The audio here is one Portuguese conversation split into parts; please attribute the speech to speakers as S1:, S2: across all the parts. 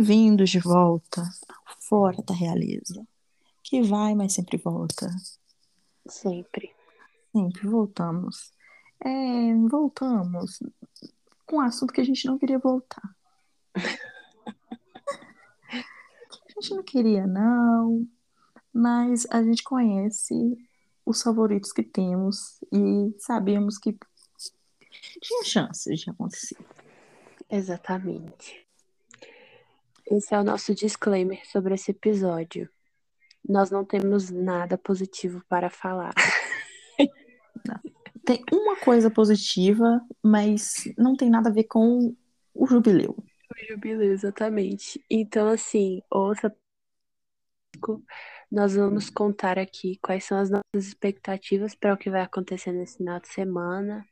S1: Bem-vindos de volta fora da realeza. Que vai, mas sempre volta.
S2: Sempre.
S1: Sempre voltamos. É, voltamos com um assunto que a gente não queria voltar. a gente não queria, não. Mas a gente conhece os favoritos que temos e sabemos que tinha chances de acontecer.
S2: Exatamente. Esse é o nosso disclaimer sobre esse episódio. Nós não temos nada positivo para falar.
S1: Tem uma coisa positiva, mas não tem nada a ver com o jubileu.
S2: O jubileu, exatamente. Então, assim, ouça. Nós vamos contar aqui quais são as nossas expectativas para o que vai acontecer nesse final de semana.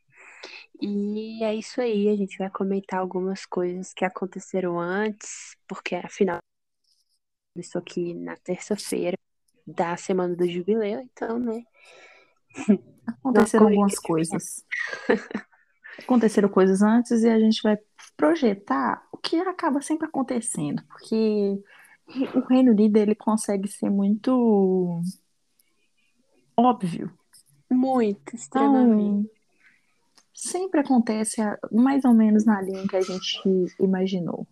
S2: E é isso aí, a gente vai comentar algumas coisas que aconteceram antes, porque afinal isso aqui na terça-feira da semana do jubileu, então, né?
S1: Aconteceram algumas coisas. Aconteceram coisas antes e a gente vai projetar o que acaba sempre acontecendo, porque o Reino Unido ele consegue ser muito óbvio.
S2: Muito, extremamente.
S1: Então, sempre acontece mais ou menos na linha que a gente imaginou.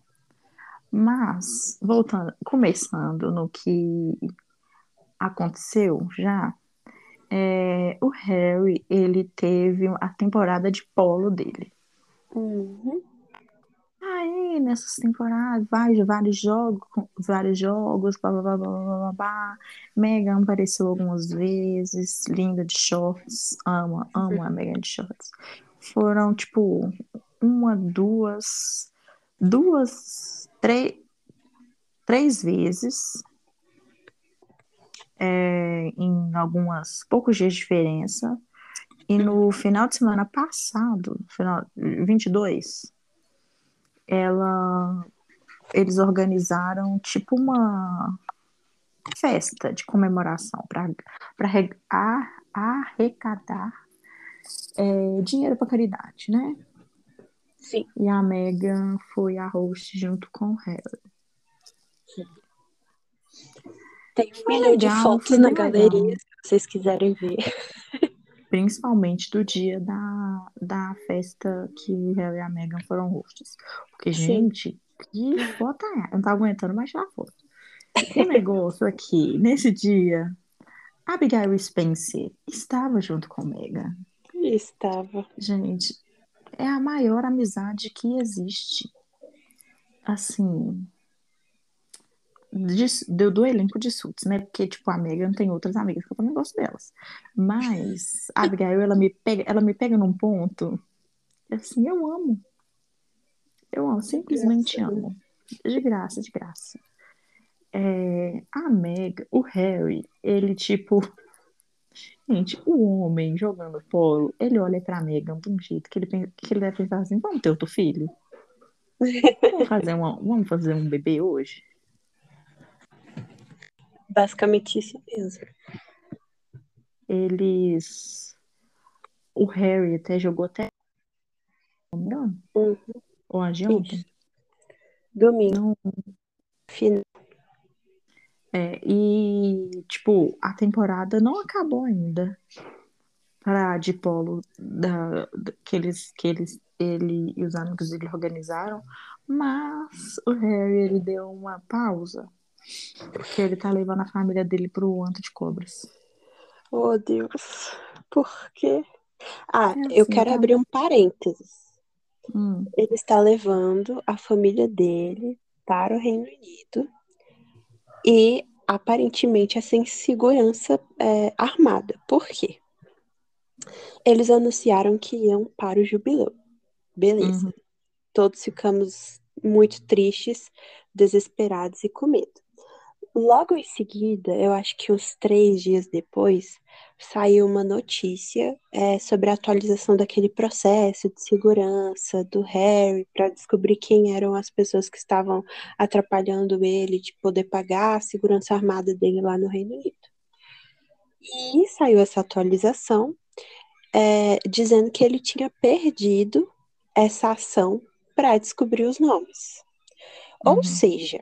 S1: Mas, voltando, começando no que aconteceu já, é, o Harry, ele teve a temporada de polo dele.
S2: Uhum.
S1: Aí, nessas temporadas, vários, vários jogos, vários jogos, blá, blá, blá, blá, blá, blá. Megan apareceu algumas vezes, linda de shorts, ama, amo a Megan de shorts foram, tipo, uma, duas, duas, três, três vezes é, em algumas poucos dias de diferença. E no final de semana passado, final 22, ela eles organizaram tipo uma festa de comemoração para arrecadar é, dinheiro para caridade, né?
S2: Sim.
S1: E a Megan foi a host junto com o Harry.
S2: Tem um milhão de fotos na galeria, se vocês quiserem ver.
S1: Principalmente do dia da, da festa que Harry e a Megan foram hosts. Porque, Sim. gente, que foto é? Eu não tava aguentando mais tirar foto. O negócio aqui, nesse dia, Abigail Spencer estava junto com Megan.
S2: Estava.
S1: Gente, é a maior amizade que existe. Assim. De, do, elenco de Suits, né? Porque, tipo, a Megan tem outras amigas que eu também gosto delas. Mas a Abigail, ela me pega, ela me pega num ponto. Assim, eu amo. Eu amo, simplesmente graça. amo. De graça, de graça. É, a Meg, o Harry, ele, tipo, Gente, o homem jogando polo, ele olha pra Megan de um jeito que ele, pensa, que ele deve pensar assim: vamos ter outro filho? Vamos fazer, uma, vamos fazer um bebê hoje?
S2: Basicamente isso mesmo.
S1: Eles. O Harry até jogou até. Não engano?
S2: Uhum.
S1: Ou a?
S2: Domingo. Não. Final.
S1: É, e, tipo, a temporada não acabou ainda para de polo da, da, que, eles, que eles, ele e os amigos dele organizaram, mas o Harry ele deu uma pausa porque ele tá levando a família dele pro anto de cobras.
S2: Oh, Deus. Por quê? Ah, é assim, eu quero tá... abrir um parênteses.
S1: Hum.
S2: Ele está levando a família dele para o Reino Unido e aparentemente é sem segurança é, armada. Por quê? Eles anunciaram que iam para o jubileu. Beleza. Uhum. Todos ficamos muito tristes, desesperados e com medo. Logo em seguida, eu acho que uns três dias depois, saiu uma notícia é, sobre a atualização daquele processo de segurança do Harry para descobrir quem eram as pessoas que estavam atrapalhando ele de poder pagar a segurança armada dele lá no Reino Unido. E saiu essa atualização é, dizendo que ele tinha perdido essa ação para descobrir os nomes. Uhum. Ou seja,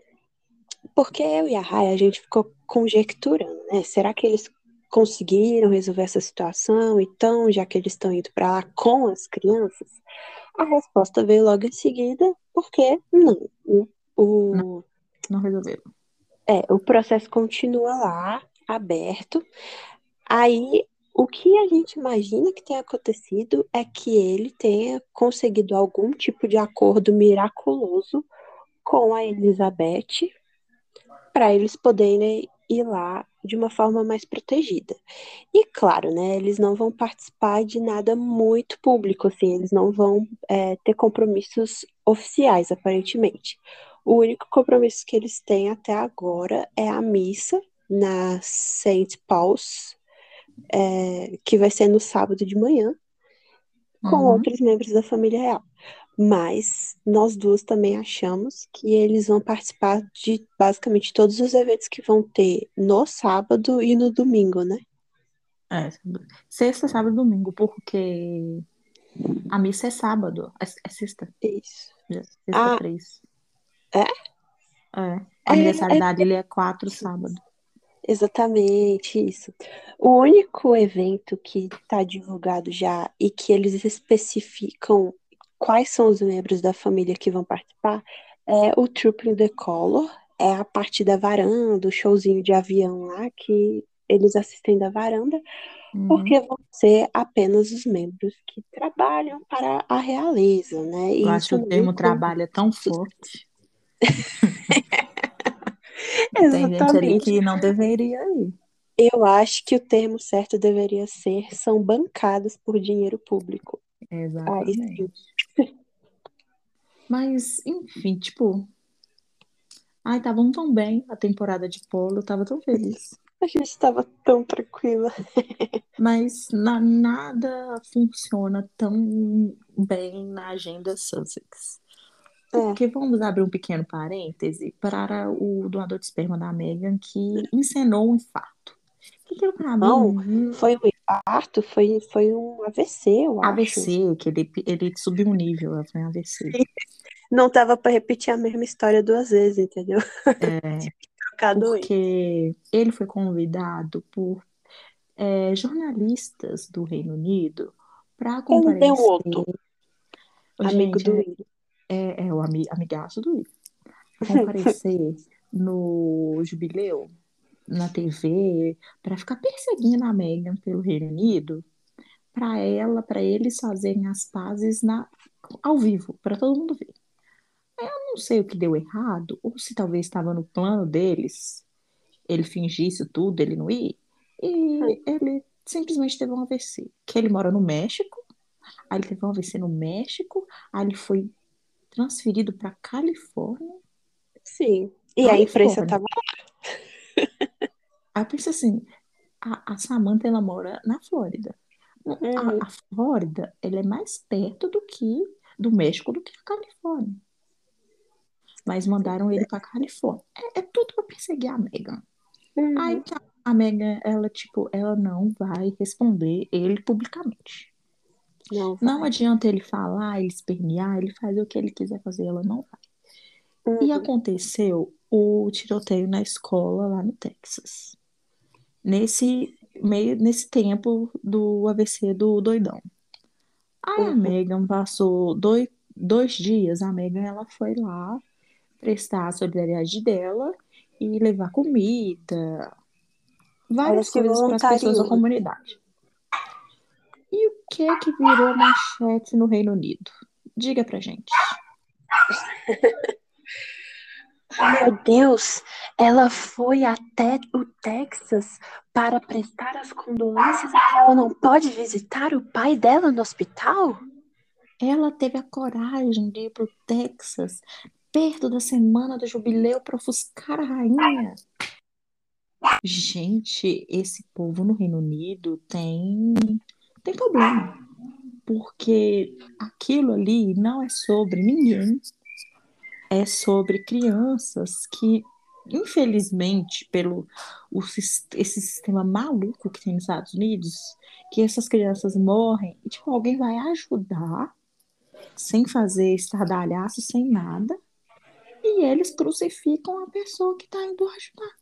S2: porque eu e a Rai, a gente ficou conjecturando, né? Será que eles conseguiram resolver essa situação? Então, já que eles estão indo para lá com as crianças, a resposta veio logo em seguida, porque não. O,
S1: não, não resolveram.
S2: É, o processo continua lá, aberto. Aí, o que a gente imagina que tenha acontecido é que ele tenha conseguido algum tipo de acordo miraculoso com a Elizabeth para eles poderem ir lá de uma forma mais protegida. E claro, né, eles não vão participar de nada muito público, assim, eles não vão é, ter compromissos oficiais, aparentemente. O único compromisso que eles têm até agora é a missa na St. Paul's, é, que vai ser no sábado de manhã, com uhum. outros membros da família real. Mas nós duas também achamos que eles vão participar de basicamente todos os eventos que vão ter no sábado e no domingo, né?
S1: É, sexta, sábado e domingo, porque a missa é sábado, é, é sexta.
S2: Isso.
S1: Sexta ah, três.
S2: É?
S1: É. O aniversário é, da Adile é quatro sábado.
S2: Exatamente isso. O único evento que está divulgado já e que eles especificam quais são os membros da família que vão participar é o Trooping the Color, é a parte da varanda, o showzinho de avião lá que eles assistem da varanda, uhum. porque vão ser apenas os membros que trabalham para a realeza, né?
S1: E Eu acho que o termo trabalho é tão forte. Tem gente ali que não deveria ir.
S2: Eu acho que o termo certo deveria ser são bancados por dinheiro público.
S1: Exatamente. Mas, enfim, tipo. Ai, estavam tão bem a temporada de polo, eu tava tão feliz.
S2: A gente estava tão tranquila.
S1: Mas na, nada funciona tão bem na agenda Sussex. É. Porque vamos abrir um pequeno parêntese para o doador de esperma da Megan que encenou um infarto. Que deu pra
S2: Não, mim... foi um infarto, foi, foi um AVC, eu
S1: AVC, acho. que ele, ele subiu um nível, foi um AVC.
S2: Não tava para repetir a mesma história duas vezes, entendeu?
S1: É, porque ele foi convidado por é, jornalistas do Reino Unido para comparecer. Um outro.
S2: Amigo do Will.
S1: É, é, o ami, amigaço do Will. Comparecer no jubileu na TV para ficar perseguindo a Meghan pelo Reino Unido, para ela, para eles fazerem as pazes na, ao vivo, para todo mundo ver. Eu não sei o que deu errado, ou se talvez estava no plano deles, ele fingisse tudo, ele não ir, e ele simplesmente teve um AVC. Que ele mora no México, aí ele teve um AVC no México, aí ele foi transferido para Califórnia.
S2: Sim, e Califórnia. a imprensa estava lá.
S1: Aí eu assim, a, a Samantha ela mora na Flórida. Uhum. A, a, Flórida, ela é mais perto do que do México do que a Califórnia. Mas mandaram ele para Califórnia. É, é tudo para perseguir a Megan. Uhum. Aí a, a Megan, ela tipo, ela não vai responder ele publicamente. Não, não adianta ele falar, ele espernear, ele fazer o que ele quiser fazer, ela não vai. Uhum. E aconteceu o tiroteio na escola lá no Texas nesse meio nesse tempo do AVC do doidão. A uhum. Megan passou dois, dois dias, a Megan ela foi lá prestar a solidariedade dela e levar comida, várias coisas para as pessoas da comunidade. E o que é que virou manchete no Reino Unido? Diga pra gente.
S2: Meu Deus, ela foi até o Texas para prestar as condolências ela não pode visitar o pai dela no hospital?
S1: Ela teve a coragem de ir para o Texas perto da semana do jubileu para ofuscar a rainha. Gente, esse povo no Reino Unido tem tem problema. Porque aquilo ali não é sobre ninguém é sobre crianças que, infelizmente, pelo o, esse sistema maluco que tem nos Estados Unidos, que essas crianças morrem e tipo, alguém vai ajudar sem fazer estardalhaço, sem nada. e eles crucificam a pessoa que está indo ajudar.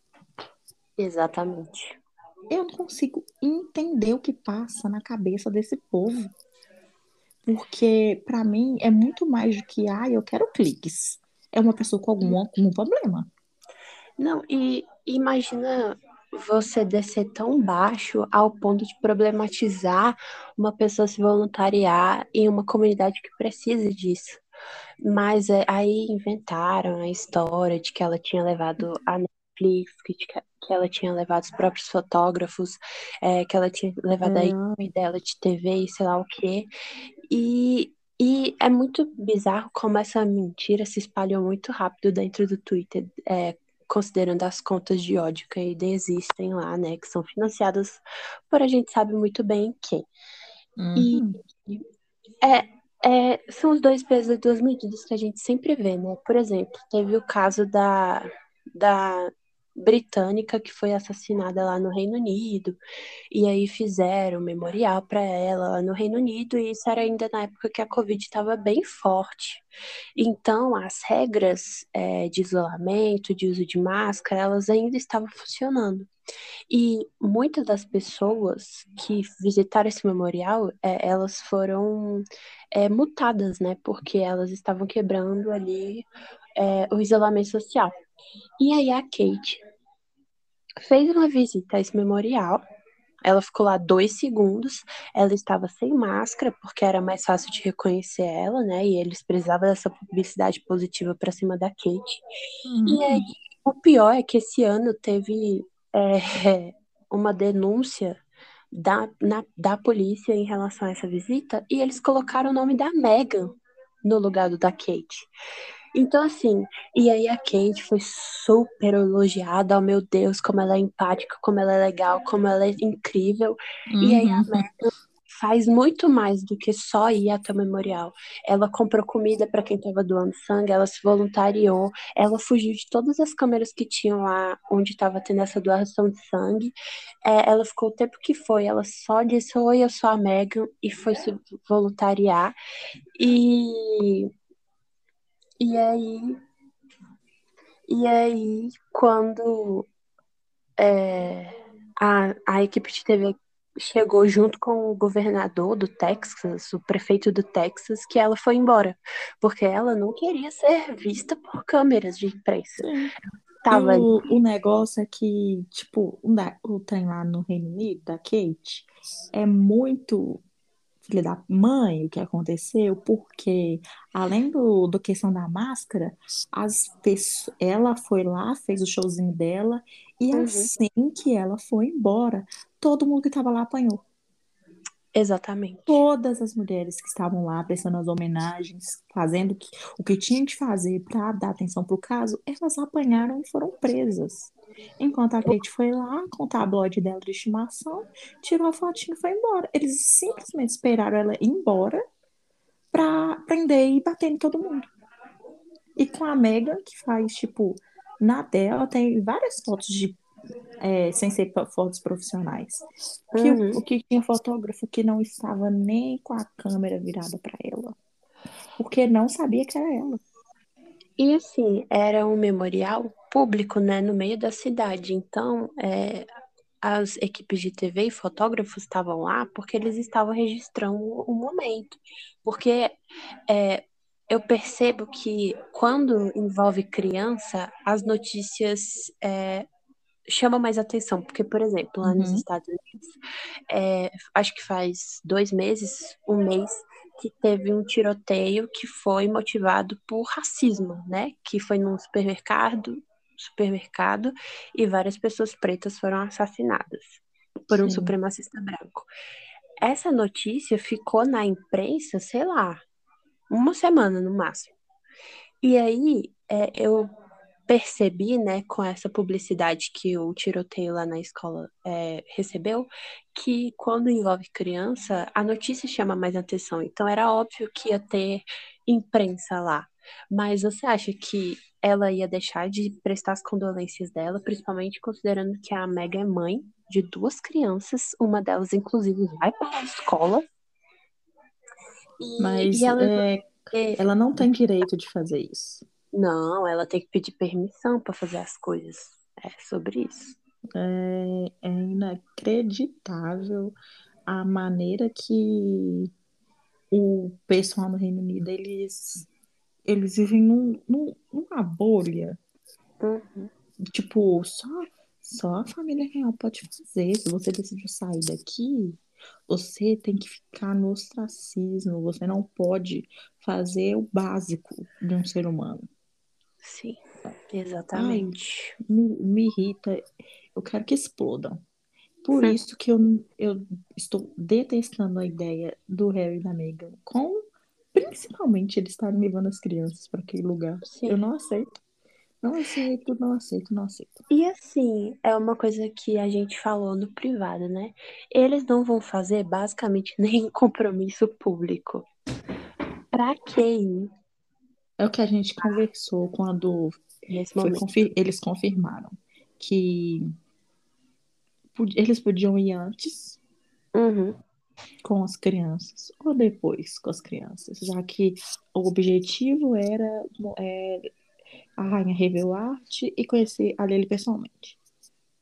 S2: Exatamente.
S1: Eu não consigo entender o que passa na cabeça desse povo. Porque, para mim, é muito mais do que, ah, eu quero cliques. É uma pessoa com algum, algum problema.
S2: Não, e imagina você descer tão baixo ao ponto de problematizar uma pessoa se voluntariar em uma comunidade que precisa disso. Mas é, aí inventaram a história de que ela tinha levado a Netflix, que, que ela tinha levado os próprios fotógrafos, é, que ela tinha levado a equipe dela de TV e sei lá o quê. E, e é muito bizarro como essa mentira se espalhou muito rápido dentro do Twitter, é, considerando as contas de ódio que ainda existem lá, né, que são financiadas por a gente sabe muito bem quem. Uhum. E é, é, são os dois pesos e duas medidas que a gente sempre vê, né? Por exemplo, teve o caso da, da britânica que foi assassinada lá no Reino Unido, e aí fizeram um memorial para ela lá no Reino Unido, e isso era ainda na época que a Covid estava bem forte. Então, as regras é, de isolamento, de uso de máscara, elas ainda estavam funcionando. E muitas das pessoas que visitaram esse memorial, é, elas foram é, multadas, né? Porque elas estavam quebrando ali é, o isolamento social. E aí a Kate fez uma visita a esse memorial. Ela ficou lá dois segundos. Ela estava sem máscara, porque era mais fácil de reconhecer ela, né? E eles precisavam dessa publicidade positiva para cima da Kate. Uhum. E aí, o pior é que esse ano teve é, uma denúncia da, na, da polícia em relação a essa visita e eles colocaram o nome da Megan no lugar do da Kate. Então, assim, e aí a Kate foi super elogiada, oh meu Deus, como ela é empática, como ela é legal, como ela é incrível. Uhum. E aí a uhum. Megan faz muito mais do que só ir até o memorial. Ela comprou comida para quem estava doando sangue, ela se voluntariou, ela fugiu de todas as câmeras que tinham lá onde estava tendo essa doação de sangue. É, ela ficou o tempo que foi, ela só disse: Oi, eu sou a Megan, e foi se voluntariar. E. E aí. E aí, quando é, a, a equipe de TV chegou junto com o governador do Texas, o prefeito do Texas, que ela foi embora, porque ela não queria ser vista por câmeras de imprensa.
S1: Tava... O, o negócio é que, tipo, o trem lá no Reino Unido, da Kate, é muito filha da mãe o que aconteceu, porque além do, do questão da máscara, as pessoas, ela foi lá, fez o showzinho dela, e uhum. assim que ela foi embora, todo mundo que estava lá apanhou.
S2: Exatamente.
S1: Todas as mulheres que estavam lá prestando as homenagens, fazendo o que tinham de fazer para dar atenção para o caso, elas apanharam e foram presas. Enquanto a Kate foi lá com o tabloide dela de estimação, tirou a fotinha e foi embora. Eles simplesmente esperaram ela ir embora para prender e bater em todo mundo. E com a Megan, que faz, tipo, na dela tem várias fotos de é, sem ser fotos profissionais. Que uhum. o, o, que tinha fotógrafo que não estava nem com a câmera virada para ela, porque não sabia que era ela.
S2: E assim, era um memorial público, né, no meio da cidade. Então, é, as equipes de TV e fotógrafos estavam lá porque eles estavam registrando o momento. Porque é, eu percebo que quando envolve criança, as notícias é, chama mais atenção, porque, por exemplo, lá uhum. nos Estados Unidos, é, acho que faz dois meses, um mês, que teve um tiroteio que foi motivado por racismo, né? Que foi num supermercado, supermercado e várias pessoas pretas foram assassinadas por um Sim. supremacista branco. Essa notícia ficou na imprensa, sei lá, uma semana no máximo. E aí é, eu percebi, né, com essa publicidade que o tiroteio lá na escola é, recebeu, que quando envolve criança, a notícia chama mais atenção. Então era óbvio que ia ter imprensa lá. Mas você acha que ela ia deixar de prestar as condolências dela, principalmente considerando que a Mega é mãe de duas crianças, uma delas, inclusive, vai para a escola.
S1: E, Mas e ela... É, ela não tem direito de fazer isso.
S2: Não, ela tem que pedir permissão para fazer as coisas. É sobre isso.
S1: É, é inacreditável a maneira que o pessoal no Reino Unido, eles, eles vivem num, num, numa bolha.
S2: Uhum.
S1: Tipo, só, só a família real pode fazer. Se você decidir sair daqui, você tem que ficar no ostracismo. Você não pode fazer o básico de um ser humano.
S2: Sim, exatamente.
S1: Ai, me, me irrita. Eu quero que explodam. Por isso que eu, eu estou detestando a ideia do Harry e da Meghan, com principalmente eles estarem levando as crianças para aquele lugar.
S2: Sim.
S1: Eu não aceito. Não aceito, não aceito, não aceito.
S2: E assim, é uma coisa que a gente falou no privado, né? Eles não vão fazer basicamente nenhum compromisso público. Pra quê?
S1: É o que a gente conversou quando confir- eles confirmaram que eles podiam ir antes
S2: Uhum.
S1: com as crianças ou depois com as crianças, já que o objetivo era é, a rainha revelar-te e conhecer a Lily pessoalmente.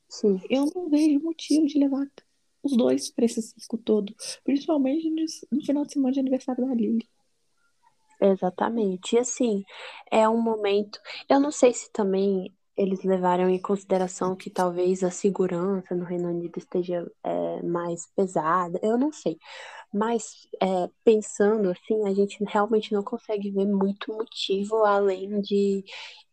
S2: Sim.
S1: Eu não vejo motivo de levar os dois para esse circo todo, principalmente no, no final de semana de aniversário da Lily.
S2: Exatamente. E assim, é um momento. Eu não sei se também eles levaram em consideração que talvez a segurança no Reino Unido esteja é, mais pesada. Eu não sei. Mas é, pensando assim, a gente realmente não consegue ver muito motivo além de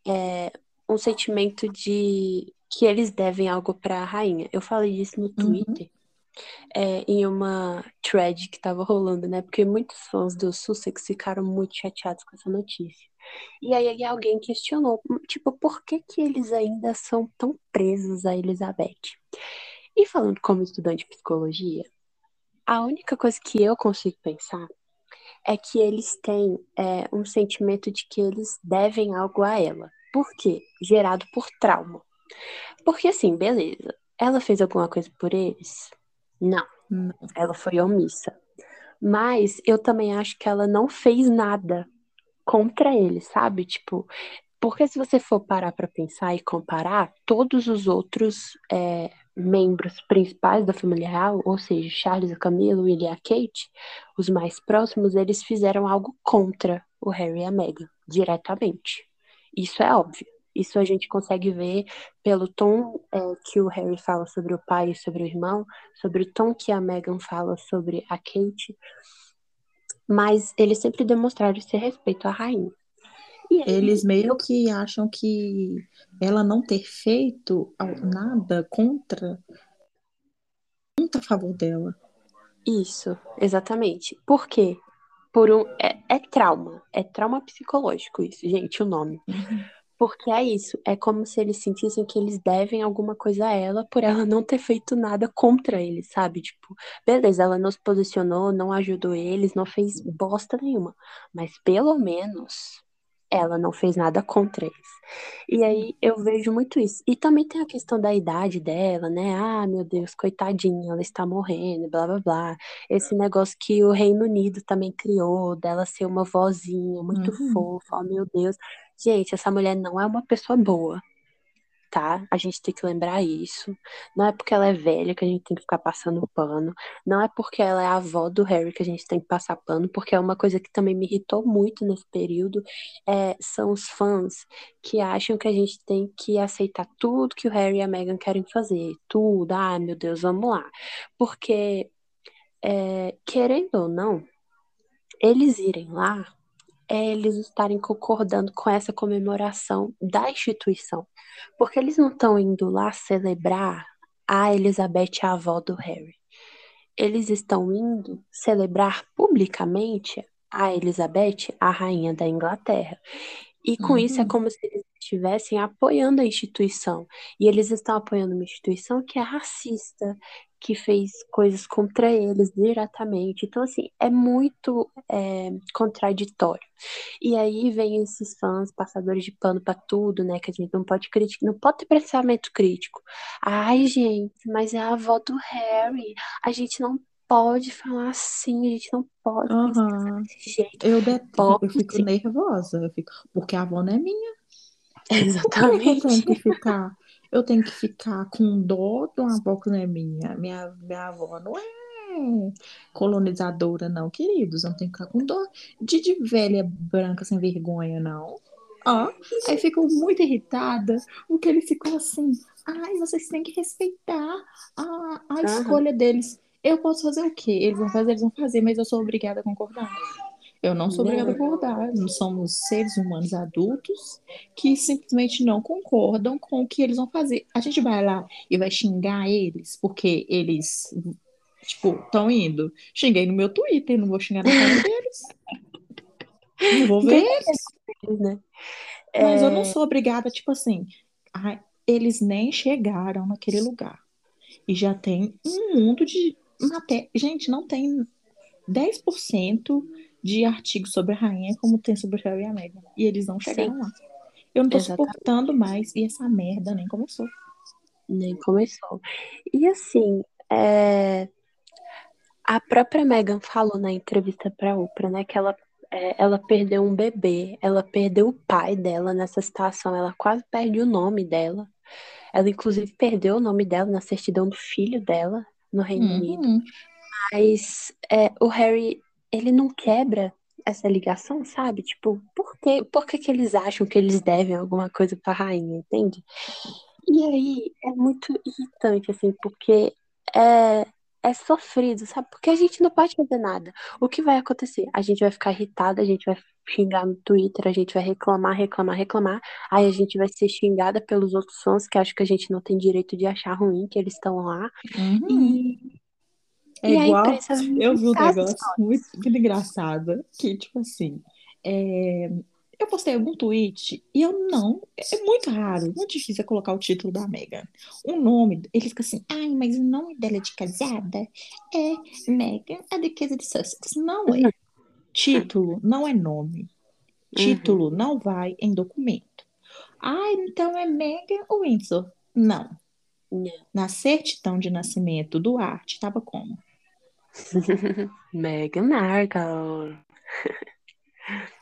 S2: é, um sentimento de que eles devem algo para a rainha. Eu falei disso no
S1: Uhum.
S2: É, em uma thread que tava rolando, né? Porque muitos fãs do Sussex ficaram muito chateados com essa notícia. E aí alguém questionou, tipo, por que que eles ainda são tão presos a Elizabeth? E falando como estudante de psicologia, a única coisa que eu consigo pensar é que eles têm é, um sentimento de que eles devem algo a ela. Por quê? Gerado por trauma. Porque assim, beleza. Ela fez alguma coisa por eles? Não.
S1: Não.
S2: Ela foi omissa. Mas eu também acho que ela não fez nada contra eles, sabe? Tipo, porque se você for parar para pensar e comparar, todos os outros é, membros principais da família real, ou seja, Charles, a Camila, William e a Kate, os mais próximos, eles fizeram algo contra o Harry e a Meghan, diretamente. Isso é óbvio. Isso a gente consegue ver pelo tom é, que o Harry fala sobre o pai e sobre o irmão, sobre o tom que a Meghan fala sobre a Kate. Mas eles sempre demonstraram esse respeito à rainha. E aí,
S1: Eles meio que acham que ela não ter feito nada contra, muito a favor dela.
S2: Isso, exatamente. Por quê? Por um, é, é trauma. É trauma psicológico isso, gente, o nome.
S1: Uhum.
S2: Porque é isso. É como se eles sentissem que eles devem alguma coisa a ela por ela não ter feito nada contra eles, sabe? Tipo, beleza, ela não se posicionou, não ajudou eles, não fez bosta nenhuma. Mas pelo menos ela não fez nada contra eles. E aí eu vejo muito isso. E também tem a questão da idade dela, né? Ah, meu Deus, coitadinha, ela está morrendo, blá blá blá. Esse negócio que o Reino Unido também criou, dela ser uma vozinha muito
S1: Uhum.
S2: fofa, oh meu Deus. Gente, essa mulher não é uma pessoa boa, tá? A gente tem que lembrar isso. Não é porque ela é velha que a gente tem que ficar passando pano. Não é porque ela é a avó do Harry que a gente tem que passar pano, porque é uma coisa que também me irritou muito nesse período. É, são os fãs que acham que a gente tem que aceitar tudo que o Harry e a Meghan querem fazer. Tudo. Ah, meu Deus, vamos lá. Porque, é, querendo ou não, eles irem lá é eles estarem concordando com essa comemoração da instituição. Porque eles não estão indo lá celebrar a Elizabeth, a avó do Harry. Eles estão indo celebrar publicamente a Elizabeth, a rainha da Inglaterra. E com
S1: Uhum.
S2: isso é como se eles estivessem apoiando a instituição. E eles estão apoiando uma instituição que é racista, que fez coisas contra eles diretamente. Então, assim, é muito é, contraditório. E aí vem esses fãs, passadores de pano pra tudo, né? Que a gente não pode criticar, não pode ter pensamento crítico. Ai, gente, mas é a avó do Harry. A gente não pode falar assim, a gente não pode
S1: Aham.
S2: desse jeito.
S1: Eu, eu fico nervosa, eu fico, porque a avó não é minha. Que eu
S2: Exatamente.
S1: tenho que ficar? Eu tenho que ficar com dó de uma avó que não é minha. Minha, minha avó não é colonizadora, não, queridos. Eu não tenho que ficar com dó de, de velha branca sem vergonha, não. Ó, aí fico muito irritada, porque eles ficam assim. Ai, vocês têm que respeitar a, a escolha deles. Eu posso fazer o quê? Eles vão fazer, eles vão fazer, mas eu sou obrigada a concordar. Eu não sou obrigada a concordar. Nós somos seres humanos adultos que simplesmente não concordam com o que eles vão fazer. A gente vai lá e vai xingar eles porque eles, tipo, estão indo. Xinguei no meu Twitter, não vou xingar na cara deles. Não vou ver eles.
S2: Né?
S1: Mas eu
S2: É,
S1: não sou obrigada, tipo assim, ai, eles nem chegaram naquele lugar. E já tem um mundo de matéria. Gente, não tem 10% de artigos sobre a rainha como tem sobre o Harry e a Meghan. E eles não chegaram
S2: sim,
S1: lá. Eu não tô
S2: exatamente.
S1: suportando mais. E essa merda nem começou.
S2: Nem começou. E assim, é, a própria Meghan falou na entrevista para Oprah, né, que ela, é, ela perdeu um bebê, ela perdeu o pai dela nessa situação, ela quase perde o nome dela. Ela, inclusive, perdeu o nome dela na certidão do filho dela no Reino Unido.
S1: Uhum.
S2: Mas é, o Harry, ele não quebra essa ligação, sabe? Tipo, por quê? Por que que eles acham que eles devem alguma coisa pra rainha, entende? E aí é muito irritante, assim, porque é, é sofrido, sabe? Porque a gente não pode fazer nada. O que vai acontecer? A gente vai ficar irritada, a gente vai xingar no Twitter, a gente vai reclamar, reclamar, reclamar. Aí a gente vai ser xingada pelos outros fãs que acham que a gente não tem direito de achar ruim que eles estão lá.
S1: Uhum.
S2: E,
S1: É
S2: e
S1: igual, eu vi um negócio muito, muito engraçado, que tipo assim, é, eu postei algum tweet e eu não, é muito raro, muito difícil eu colocar o título da Megan. O nome, ele fica assim, ai, mas o nome dela de casada é Megan, a Duquesa de Sussex. Não é. Título não é nome. Título não vai em documento. Ah, então é Megan Windsor. Não.
S2: Não.
S1: Na certidão de nascimento do arte, estava como?
S2: Meghan Markle.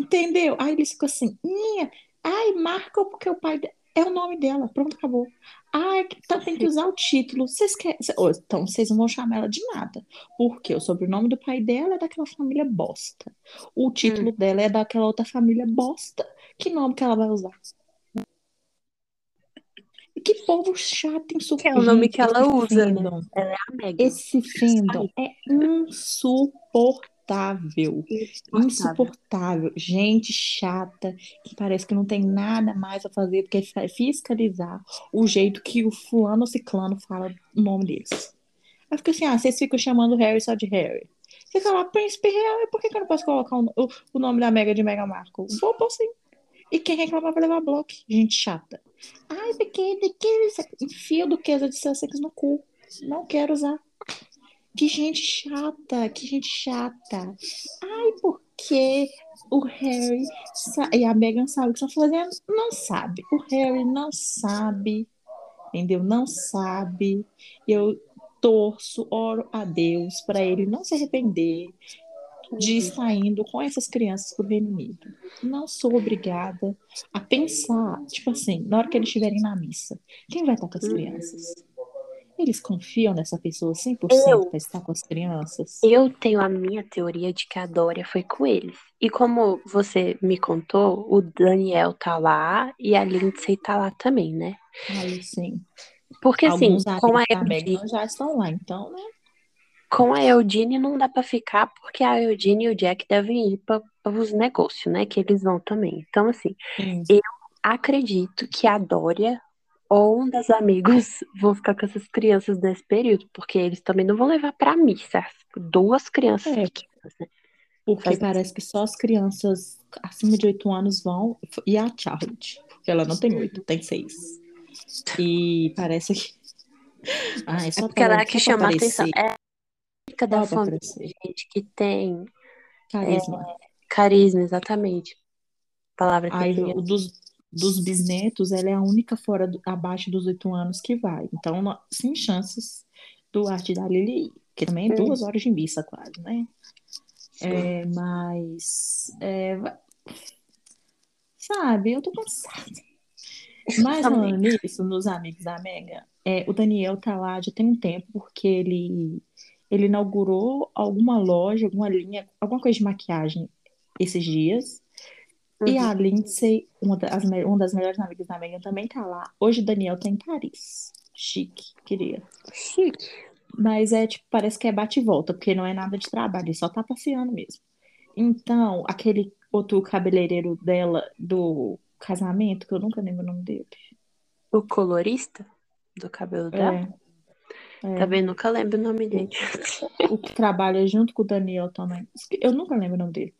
S1: Entendeu? Aí eles ficam assim, minha, ai, marca porque o pai de- é o nome dela, pronto, acabou. Ai, então tem que usar o título. Vocês querem, então vocês não vão chamar ela de nada, porque o sobrenome do pai dela é daquela família bosta. O título dela é daquela outra família bosta. Que nome que ela vai usar? Que povo chato,
S2: Que
S1: insuportável.
S2: é o nome que ela usa, né?
S1: fandom,
S2: Ela é a Meghan.
S1: esse fandom é insuportável.
S2: Insuportável.
S1: Insuportável. Gente chata, que parece que não tem nada mais a fazer do que fiscalizar o jeito que o fulano ou ciclano fala o nome deles. Aí fica assim, ah, vocês ficam chamando o Harry só de Harry. Fica lá, Príncipe Harry, por que, que eu não posso colocar o, o- o nome da Mega de Mega Marco? Vou pôr sim. E quem reclamar vai levar bloco. Gente chata. Ai, porque daquele enfia o duquesa de Sussex no cu. Não quero usar. Que gente chata, que gente chata. Ai, porque o Harry e a Meghan sabem o que estão fazendo? Não sabe. O Harry não sabe, entendeu? Não sabe. Eu torço, oro a Deus para ele não se arrepender de estar indo com essas crianças para o Reino Unido. Não sou obrigada a pensar, tipo assim, na hora que eles estiverem na missa, quem vai estar com as crianças? Eles confiam nessa pessoa 100%
S2: Eu-
S1: para estar com as crianças?
S2: Eu tenho a minha teoria de que a Dória foi com eles. E como você me contou, o Daniel tá lá e a Lindsay tá lá também, né?
S1: Aí sim.
S2: Porque assim,
S1: Alguns
S2: com a
S1: Meghan já estão lá, então, né?
S2: com a Eugenie não dá pra ficar, porque a Eugenie e o Jack devem ir para os negócios, né? Que eles vão também. Então, assim,
S1: Sim.
S2: acredito que a Dória ou um dos amigos vão ficar com essas crianças nesse período, porque eles também não vão levar pra missa duas crianças
S1: É.
S2: pequenas, né?
S1: Porque
S2: Faz-
S1: parece que só as crianças acima de 8 anos vão. E a Charlotte, porque ela não tem 8, tem 6. E parece que. Ai,
S2: É
S1: só
S2: porque ela
S1: para
S2: é que chama a atenção. É a única da
S1: pra
S2: família, gente, que tem
S1: Carisma.
S2: carisma, exatamente. Palavra que eu
S1: Aí,
S2: queria.
S1: o dos, dos bisnetos, ela é a única fora do- abaixo dos 8 anos que vai. Então, sem chances do Arte da Lili. que também é duas horas de missa quase, né? É, mas, é, sabe, eu tô cansada. Mas
S2: Também.
S1: falando nisso, nos amigos da Mega, é, o Daniel tá lá já tem um tempo, porque ele, ele inaugurou alguma loja, alguma linha, alguma coisa de maquiagem esses dias. E
S2: Uhum.
S1: a Lindsay, uma das, uma das melhores amigas da Megan, também tá lá. Hoje o Daniel tá em Paris. Chique, queria.
S2: Chique.
S1: Mas é tipo, parece que é bate e volta, porque não é nada de trabalho, ele só tá passeando mesmo. Então, aquele outro cabeleireiro dela do casamento, que eu nunca lembro o nome dele.
S2: O colorista do cabelo dela?
S1: É, é.
S2: Também nunca lembro o nome dele.
S1: O que trabalha junto com o Daniel também. Eu nunca lembro o nome dele.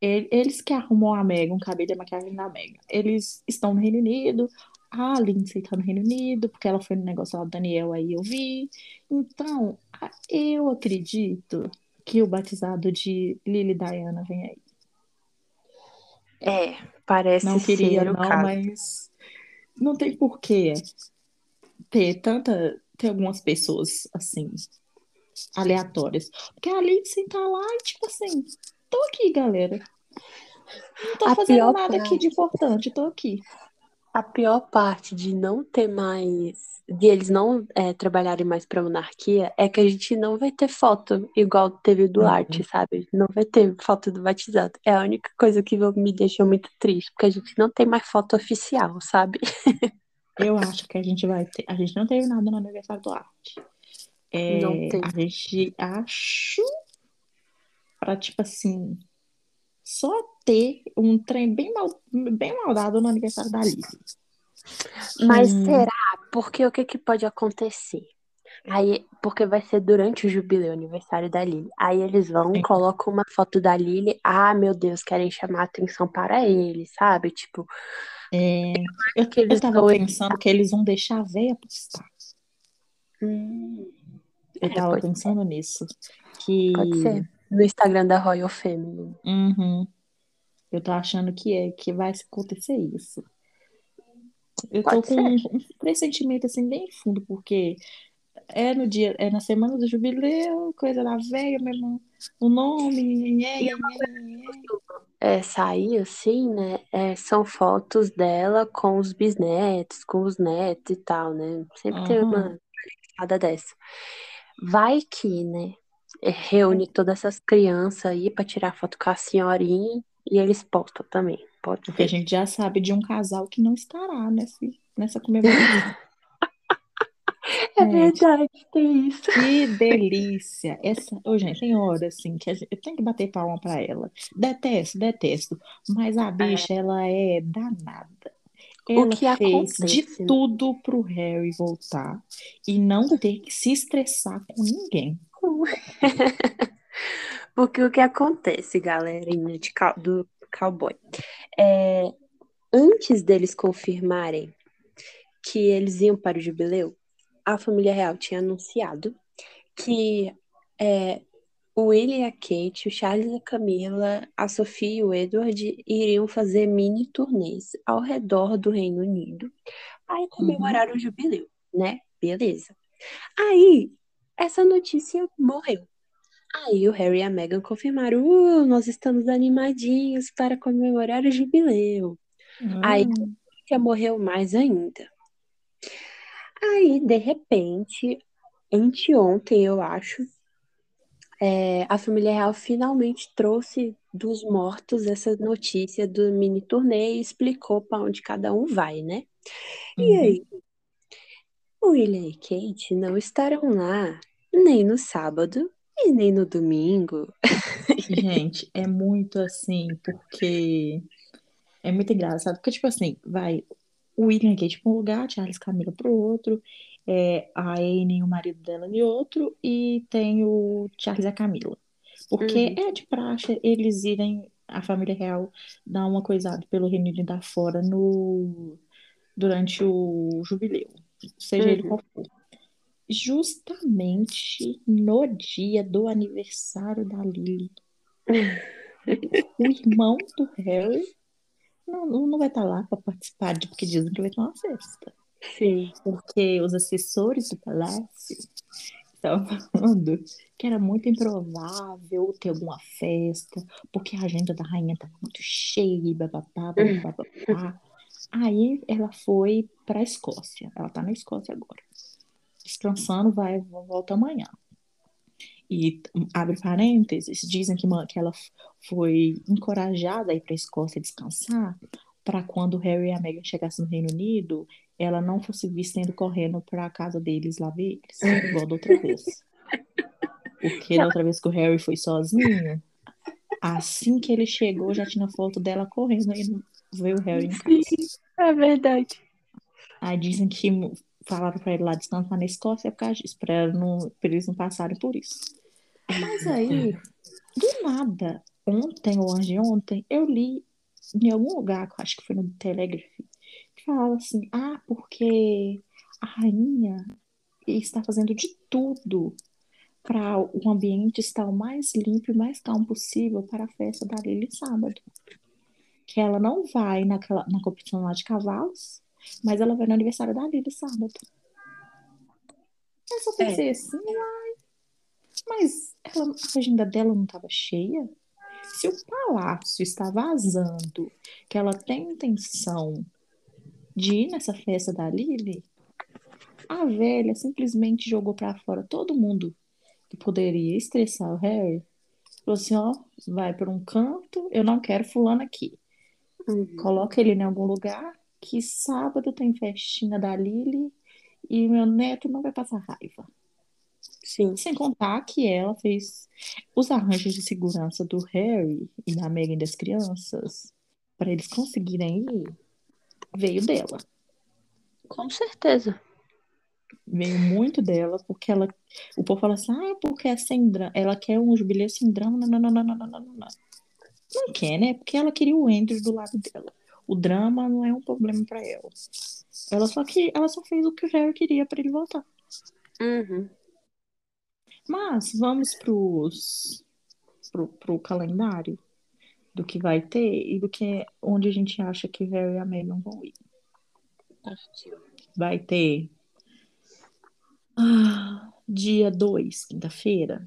S1: Ele- Eles que arrumam a Megan, um cabelo e maquiagem da Megan. Eles estão no Reino Unido. A Lindsay tá no Reino Unido, porque ela foi no negócio lá do Daniel, aí eu vi. Então, eu acredito que o batizado de Lily Diana vem aí.
S2: É, parece
S1: Não queria,
S2: ser o
S1: não,
S2: caso.
S1: mas não tem porquê ter tanta. Ter algumas pessoas assim, aleatórias. Porque a Lindsay tá lá e, tipo assim, tô aqui, galera. Não tô
S2: A
S1: fazendo nada aqui de importante, tô aqui.
S2: A pior parte de não ter mais, de eles não é, trabalharem mais pra monarquia, é que a gente não vai ter foto igual teve o Duarte, sabe? Não vai ter foto do batizado. É a única coisa que me deixou muito triste, porque a gente não tem mais foto oficial, sabe?
S1: Eu acho que a gente vai ter. A gente não teve nada no aniversário do Arte. É,
S2: Não tem.
S1: a gente acho pra, tipo assim, só ter um trem bem mal, bem mal dado no aniversário da Lili.
S2: Mas
S1: Hum.
S2: será? Porque o que que pode acontecer? Aí, porque vai ser durante o jubileu, aniversário da Lily. Aí eles vão, colocam uma foto da Lily. Ah, meu Deus, querem chamar atenção para ele, sabe? Tipo,
S1: É, eu,
S2: que eles
S1: eu tava pensando que eles vão deixar a véia postar.
S2: hum,
S1: Eu
S2: é,
S1: tava pensando nisso. Que.
S2: pode ser. No Instagram da Royal Family.
S1: Uhum. Eu tô achando que é, que vai acontecer isso. Eu tô
S2: Pode
S1: com
S2: ser.
S1: um, um pressentimento assim bem fundo, porque é no dia, é na semana do jubileu, coisa da véia mesmo, o nome, nhé, nhé, nhé.
S2: É, sair assim, né? é, são fotos dela com os bisnetos, com os netos e tal, né? Sempre tem
S1: Aham.
S2: uma nada dessa. Vai que, né? É, Reúne todas essas crianças aí pra tirar foto com a senhorinha e eles postam também. Pode
S1: Porque a gente já sabe de um casal que não estará nesse, nessa comemoração.
S2: É verdade, tem isso.
S1: que delícia! Essa, ô, gente, tem hora assim que gente, eu tenho que bater palma pra ela. Detesto, detesto. Mas a bicha, ela é danada.
S2: O
S1: Ela
S2: que
S1: fez de
S2: acontece? né?
S1: tudo pro Harry voltar e não ter que se estressar com ninguém.
S2: Porque o que acontece, galerinha de cow- do cowboy? É, antes deles confirmarem que eles iam para o jubileu, a família real tinha anunciado que é, o William e a Kate, o Charles e a Camila, a Sofia e o Edward iriam fazer mini turnês ao redor do Reino Unido para
S1: Uhum.
S2: comemorar o jubileu, né? Beleza. Aí, essa notícia morreu. Aí o Harry e a Meghan confirmaram: uh, nós estamos animadinhos para comemorar o jubileu. Aí a
S1: Hum,
S2: notícia morreu mais ainda. Aí, de repente, anteontem, eu acho, é, a família real finalmente trouxe dos mortos essa notícia do mini turnê e explicou para onde cada um vai, né? E
S1: uhum.
S2: aí, William e Kate não estarão lá nem no sábado e nem no domingo.
S1: Gente, é muito assim, porque é muito engraçado, porque, tipo assim, vai o William e Kate pra um lugar, Charles e Camila pro outro, é, a Anne e o marido dela em outro, e tem o Charles e a Camila. Porque
S2: Uhum,
S1: é de praxe eles irem, a família real, dar uma coisada pelo Reino Unido afora no, durante o jubileu, seja ele
S2: uhum.
S1: qual for. Justamente no dia do aniversário da Lily. O irmão do Harry não, não vai estar lá para participar, de- porque dizem que vai ter uma festa.
S2: Sim.
S1: Porque os assessores do palácio tava falando que era muito improvável ter alguma festa, porque a agenda da rainha tava muito cheia, bababá, bababá, bababá. Aí ela foi pra Escócia. Ela tá na Escócia agora. Descansando, vai, volta amanhã. E abre parênteses, dizem que, que ela foi encorajada a ir para a Escócia descansar para quando o Harry e a Meghan chegassem no Reino Unido, ela não fosse vista indo correndo para a casa deles lá ver eles, igual da outra vez. Porque da outra vez que o Harry foi sozinho, assim que ele chegou, já tinha foto dela correndo e veio o Harry em casa.
S2: Sim, é verdade.
S1: Aí dizem que falaram para ele lá descansar na Escócia por causa disso, para não, eles não passarem por isso. Mas aí, do nada, ontem ou anteontem, eu li em algum lugar, acho que foi no Telegraph, que falava assim, ah, porque a rainha está fazendo de tudo para o ambiente estar o mais limpo e mais calmo possível para a festa da Lily sábado. Que ela não vai naquela, na competição lá de cavalos, mas ela vai no aniversário da Lily sábado. Eu só pensei é. assim, ai, mas ela, a agenda dela não estava cheia? Se o palácio está vazando, que ela tem intenção de ir nessa festa da Lily, a velha simplesmente jogou para fora todo mundo que poderia estressar o Harry. Falou assim, ó, vai para um canto, eu não quero fulano aqui. Uhum. Coloca ele em algum lugar que sábado tem festinha da Lily e meu neto não vai passar raiva.
S2: Sim.
S1: Sem contar que ela fez os arranjos de segurança do Harry e da Meghan das crianças para eles conseguirem ir, veio dela.
S2: Com certeza.
S1: Veio muito dela, porque ela. O povo fala assim, ah, porque é sem drama. Ela quer um jubileu sem drama. Não, não, não, não, não, não, não. Não quer, né? Porque ela queria o Andrew do lado dela. O drama não é um problema para ela. Ela só que ela só fez o que o Harry queria para ele voltar.
S2: Uhum.
S1: Mas vamos pros, pro, pro calendário do que vai ter e do que onde a gente acha que Harry e a Meghan vão ir. Vai ter ah, dia 2, quinta-feira,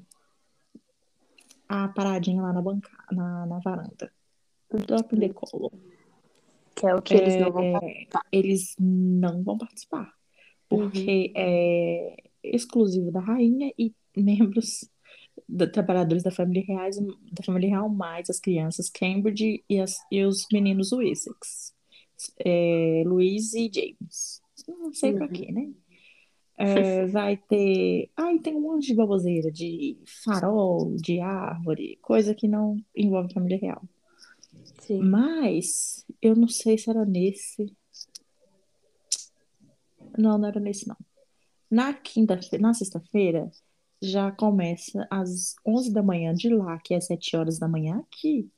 S1: a paradinha lá na banca, na, na varanda. Drop the Column.
S2: Que é o que eles não vão
S1: É,
S2: participar.
S1: eles não vão participar. Porque é exclusivo da rainha e membros da, trabalhadores da família reais, da família real, mais as crianças Cambridge e, as, e os meninos Wessex. É, Luiz e James. Não sei pra
S2: Uhum.
S1: quê, né? É, vai ter. Ai, tem um monte de baboseira, de farol, de árvore, coisa que não envolve família real.
S2: Sim.
S1: Mas eu não sei se era nesse. Não, não era nesse, não. Na quinta-feira, na sexta-feira, já começa às 11 da manhã de lá, que é 7 horas da manhã aqui,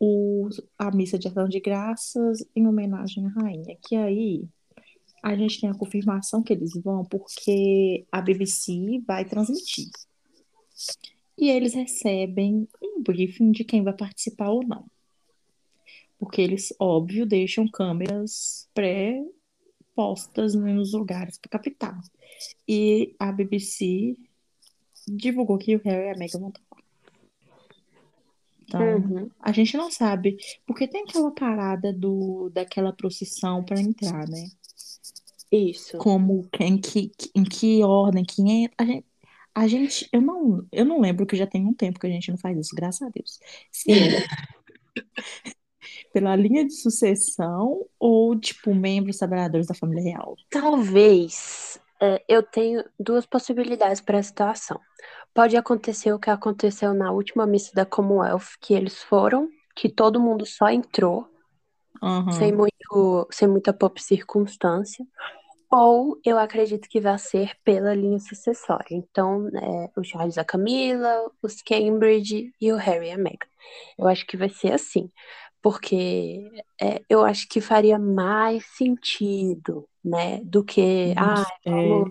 S1: o, a missa de ação de graças em homenagem à rainha. Que aí a gente tem a confirmação que eles vão porque a BBC vai transmitir. E eles recebem um briefing de quem vai participar ou não. Porque eles, óbvio, deixam câmeras pré-postas nos lugares para captar. E a BBC divulgou que o Harry e a Meghan vão estar lá. Então,
S2: Uhum.
S1: a gente não sabe, porque tem aquela parada do daquela procissão para entrar, né?
S2: Isso.
S1: Como em que, em que ordem que entra. A gente, a gente, eu não, eu não lembro que já tem um tempo que a gente não faz isso, graças a Deus. Se é pela linha de sucessão ou tipo membros trabalhadores da família real.
S2: Talvez é, eu tenho duas possibilidades para a situação. Pode acontecer o que aconteceu na última missa da Commonwealth, que eles foram, que todo mundo só entrou,
S1: Aham.
S2: sem muito, sem muita pop circunstância. Ou eu acredito que vai ser pela linha sucessória. Então, é, o Charles a Camila, os Cambridge e o Harry e a Meghan. Eu acho que vai ser assim. Porque é, eu acho que faria mais sentido, né? Do que, ah,
S1: É,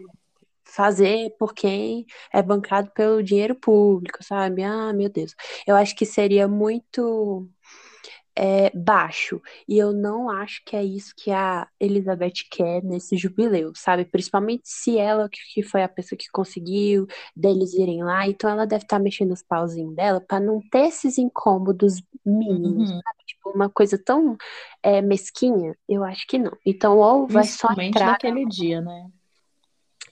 S2: fazer por quem é bancado pelo dinheiro público, sabe? Ah, meu Deus. Eu acho que seria muito é baixo. E eu não acho que é isso que a Elizabeth quer nesse jubileu, sabe? Principalmente se ela que foi a pessoa que conseguiu deles irem lá, então ela deve estar tá mexendo os pauzinhos dela para não ter esses incômodos mínimos,
S1: Uhum.
S2: sabe? Tipo, uma coisa tão é, mesquinha, eu acho que não. Então, ou vai só entrar.
S1: daquele dia, né?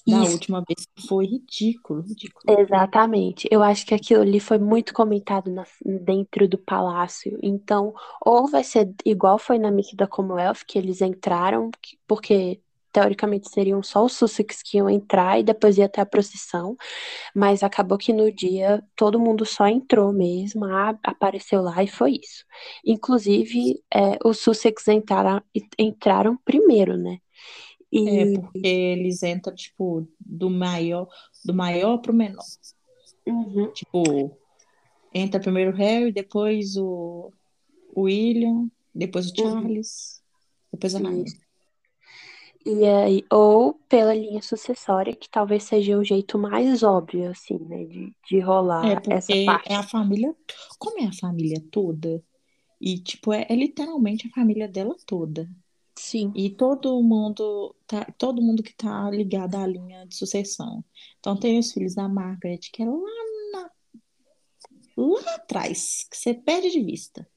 S1: Da
S2: Isso,
S1: última vez foi ridículo, ridículo.
S2: Exatamente. Eu acho que aquilo ali foi muito comentado na- dentro do palácio. Então, ou vai ser igual foi na Miss da Commonwealth, que eles entraram, que- porque teoricamente seriam só os Sussex que iam entrar e depois ia ter a procissão, mas acabou que no dia todo mundo só entrou mesmo, a- apareceu lá e foi isso. Inclusive, é, os Sussex entraram, entraram primeiro, né?
S1: É,
S2: E
S1: porque eles entram, tipo, do maior, do maior pro menor.
S2: Uhum,
S1: Tipo, entra primeiro o Harry, depois o, o William, depois o
S2: uhum,
S1: Charles, depois a rainha.
S2: E aí, ou pela linha sucessória, que talvez seja o jeito mais óbvio, assim, né, de, de
S1: É,
S2: rolar essa
S1: porque
S2: parte.
S1: é a família, como é a família toda, e, tipo, é, é literalmente a família dela toda.
S2: Sim.
S1: E todo mundo tá, todo mundo que tá ligado à linha de sucessão. Então tem os filhos da Margaret, que é lá, na- lá atrás, que você perde de vista.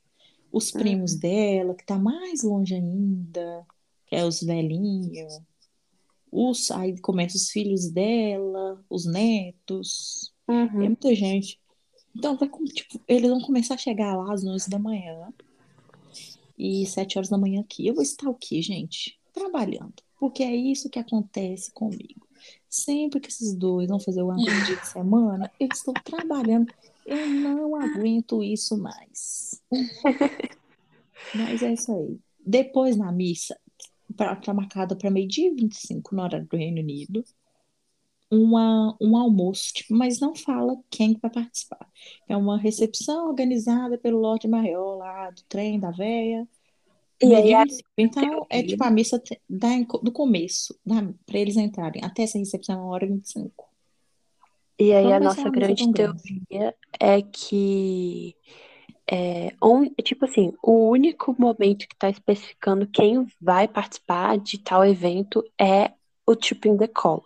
S1: Os primos
S2: Uhum.
S1: dela, que tá mais longe ainda, que é os velhinhos. Os, aí começa os filhos dela, os netos. É
S2: Uhum.
S1: muita gente. Então vai, tipo, eles vão começar a chegar lá às 11 da manhã e 7 horas da manhã aqui. Eu vou estar o quê, gente? Trabalhando. Porque é isso que acontece comigo. Sempre que esses dois vão fazer uma dia de semana, eles estão trabalhando. Eu não aguento isso mais. Mas é isso aí. Depois na missa, pra, tá marcada para meio-dia e 25 na hora do Reino Unido, uma, um almoço, tipo, mas não fala quem que vai participar. É uma recepção organizada pelo Lorde Maior lá do trem da véia.
S2: E aí,
S1: Meio-dia
S2: a
S1: 25. Então, é
S2: teoria,
S1: tipo a missa da, do começo, para eles entrarem, até essa recepção, uma hora e 25.
S2: e aí
S1: Então,
S2: a nossa grande. teoria é que, é, um, tipo assim, o único momento que está especificando quem vai participar de tal evento é o Tipping the Colo.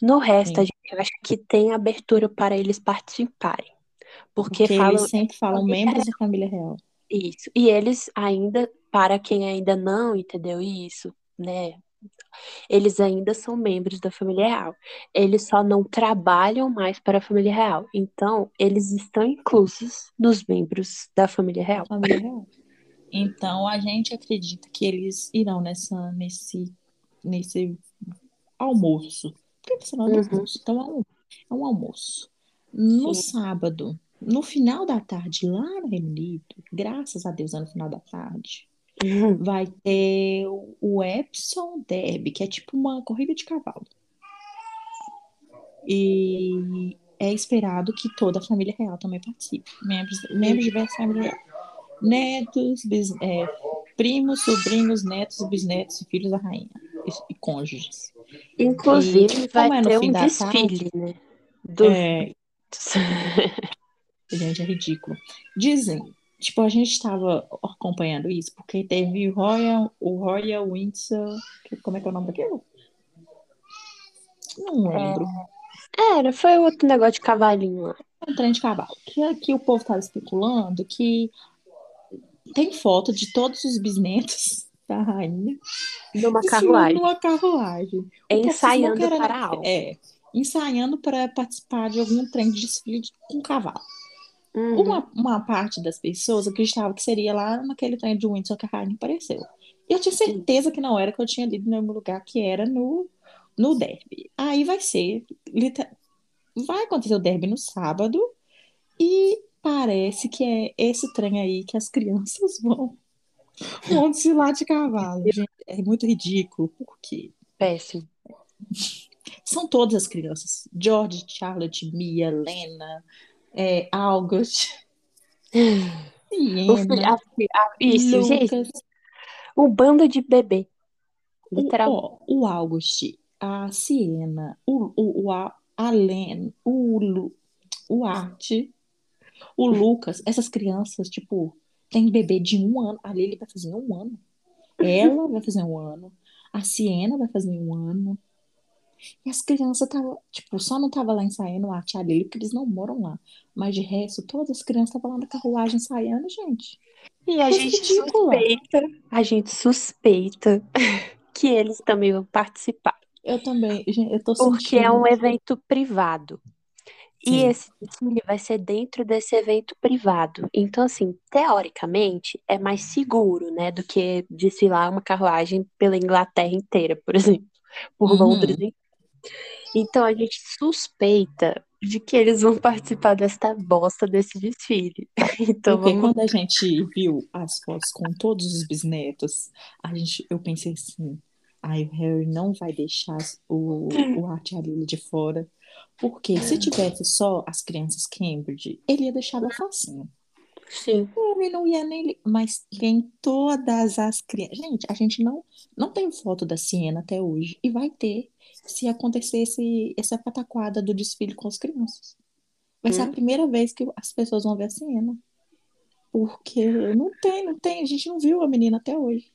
S2: No resto, a
S1: Sim.
S2: gente acha que tem abertura para eles participarem. Porque
S1: Porque
S2: falam
S1: eles sempre falam membros da família real.
S2: Isso. E eles ainda, para quem ainda não entendeu isso, né? Eles ainda são membros da família real. Eles só não trabalham mais para a família real. Então, eles estão inclusos nos membros da família real.
S1: família real. Então, a gente acredita que eles irão nessa, nesse, nesse almoço. Por que você não é
S2: Uhum,
S1: almoço? Então, é um, é um almoço. No
S2: sim.
S1: sábado, no final da tarde, lá no Reino Unido, graças a Deus, é no final da tarde,
S2: Uhum.
S1: vai ter o- Epsom Derby, que é tipo uma corrida de cavalo. E é esperado que toda a família real também participe. Membros, membros de famílias reais. Netos, bis- é, primos, sobrinhos, netos, bisnetos e filhos da rainha. E, e cônjuges. E
S2: Inclusive, vai
S1: como é
S2: ter um
S1: da tarde,
S2: desfile, né? Dos
S1: é, gente, é ridículo. Dizem, tipo, a gente estava acompanhando isso, porque teve o Royal, o Royal Windsor, que- como é que é o nome daquilo? Não
S2: É,
S1: lembro.
S2: era, foi outro negócio de cavalinho lá.
S1: Um trem de cavalo. Que aqui o povo estava especulando que tem foto de todos os bisnetos da rainha
S2: Numa carruagem.
S1: numa carruagem. Que
S2: Ensaiando
S1: era
S2: para
S1: na,
S2: algo.
S1: é, ensaiando para participar de algum trem de desfile de- com cavalo.
S2: Uhum,
S1: Uma, uma parte das pessoas acreditava que seria lá naquele trem de Windsor que a rainha apareceu. E eu tinha certeza que não era, que eu tinha lido em algum lugar que era no, no derby. Aí vai ser, vai acontecer o derby no sábado e parece que é esse trem aí que as crianças vão, vão desfilar de cavalo. Gente, é muito ridículo, porque
S2: Péssimo.
S1: são todas as crianças. George, Charlotte, Mia, Lena, é, August,
S2: O
S1: Siena,
S2: a fi- a- isso, gente,
S1: Lucas,
S2: um bando de bebê,
S1: o,
S2: literalmente.
S1: ó, o August, a Siena, o, o, o a, a Len, o, Lu, o Art, o Lucas, essas crianças, tipo, tem bebê de um ano. A Lily vai fazer um ano. Ela vai fazer um ano. A Siena vai fazer um ano. E as crianças estavam, tipo, só não tava lá ensaiando a tia Lily, porque eles não moram lá. Mas de resto, todas as crianças estavam lá na carruagem ensaiando, gente.
S2: E a gente
S1: ridícula.
S2: suspeita, a gente suspeita que eles também vão participar.
S1: Eu também, gente, eu tô
S2: Porque é
S1: sentindo.
S2: um evento privado. E
S1: Sim.
S2: esse desfile vai ser dentro desse evento privado. Então, assim, teoricamente, é mais seguro, né, do que desfilar uma carruagem pela Inglaterra inteira, por exemplo, por
S1: Uhum.
S2: Londres. inteira. Então, a gente suspeita de que eles vão participar desta bosta desse desfile. Então,
S1: Porque
S2: vamos.
S1: quando a gente viu as fotos com todos os bisnetos, a gente, eu pensei assim, ai, o Harry não vai deixar o, o Art e a Lily de fora. Porque se tivesse só as crianças Cambridge, ele ia deixar facinho.
S2: Sim.
S1: Ele não ia nem. Mas tem todas as crianças. Gente, a gente não, não tem foto da Siena até hoje. E vai ter se acontecer esse, essa pataquada do desfile com as crianças. Vai ser a
S2: Hum.
S1: primeira vez que as pessoas vão ver a Siena. Porque não tem, não tem. A gente não viu a menina até hoje.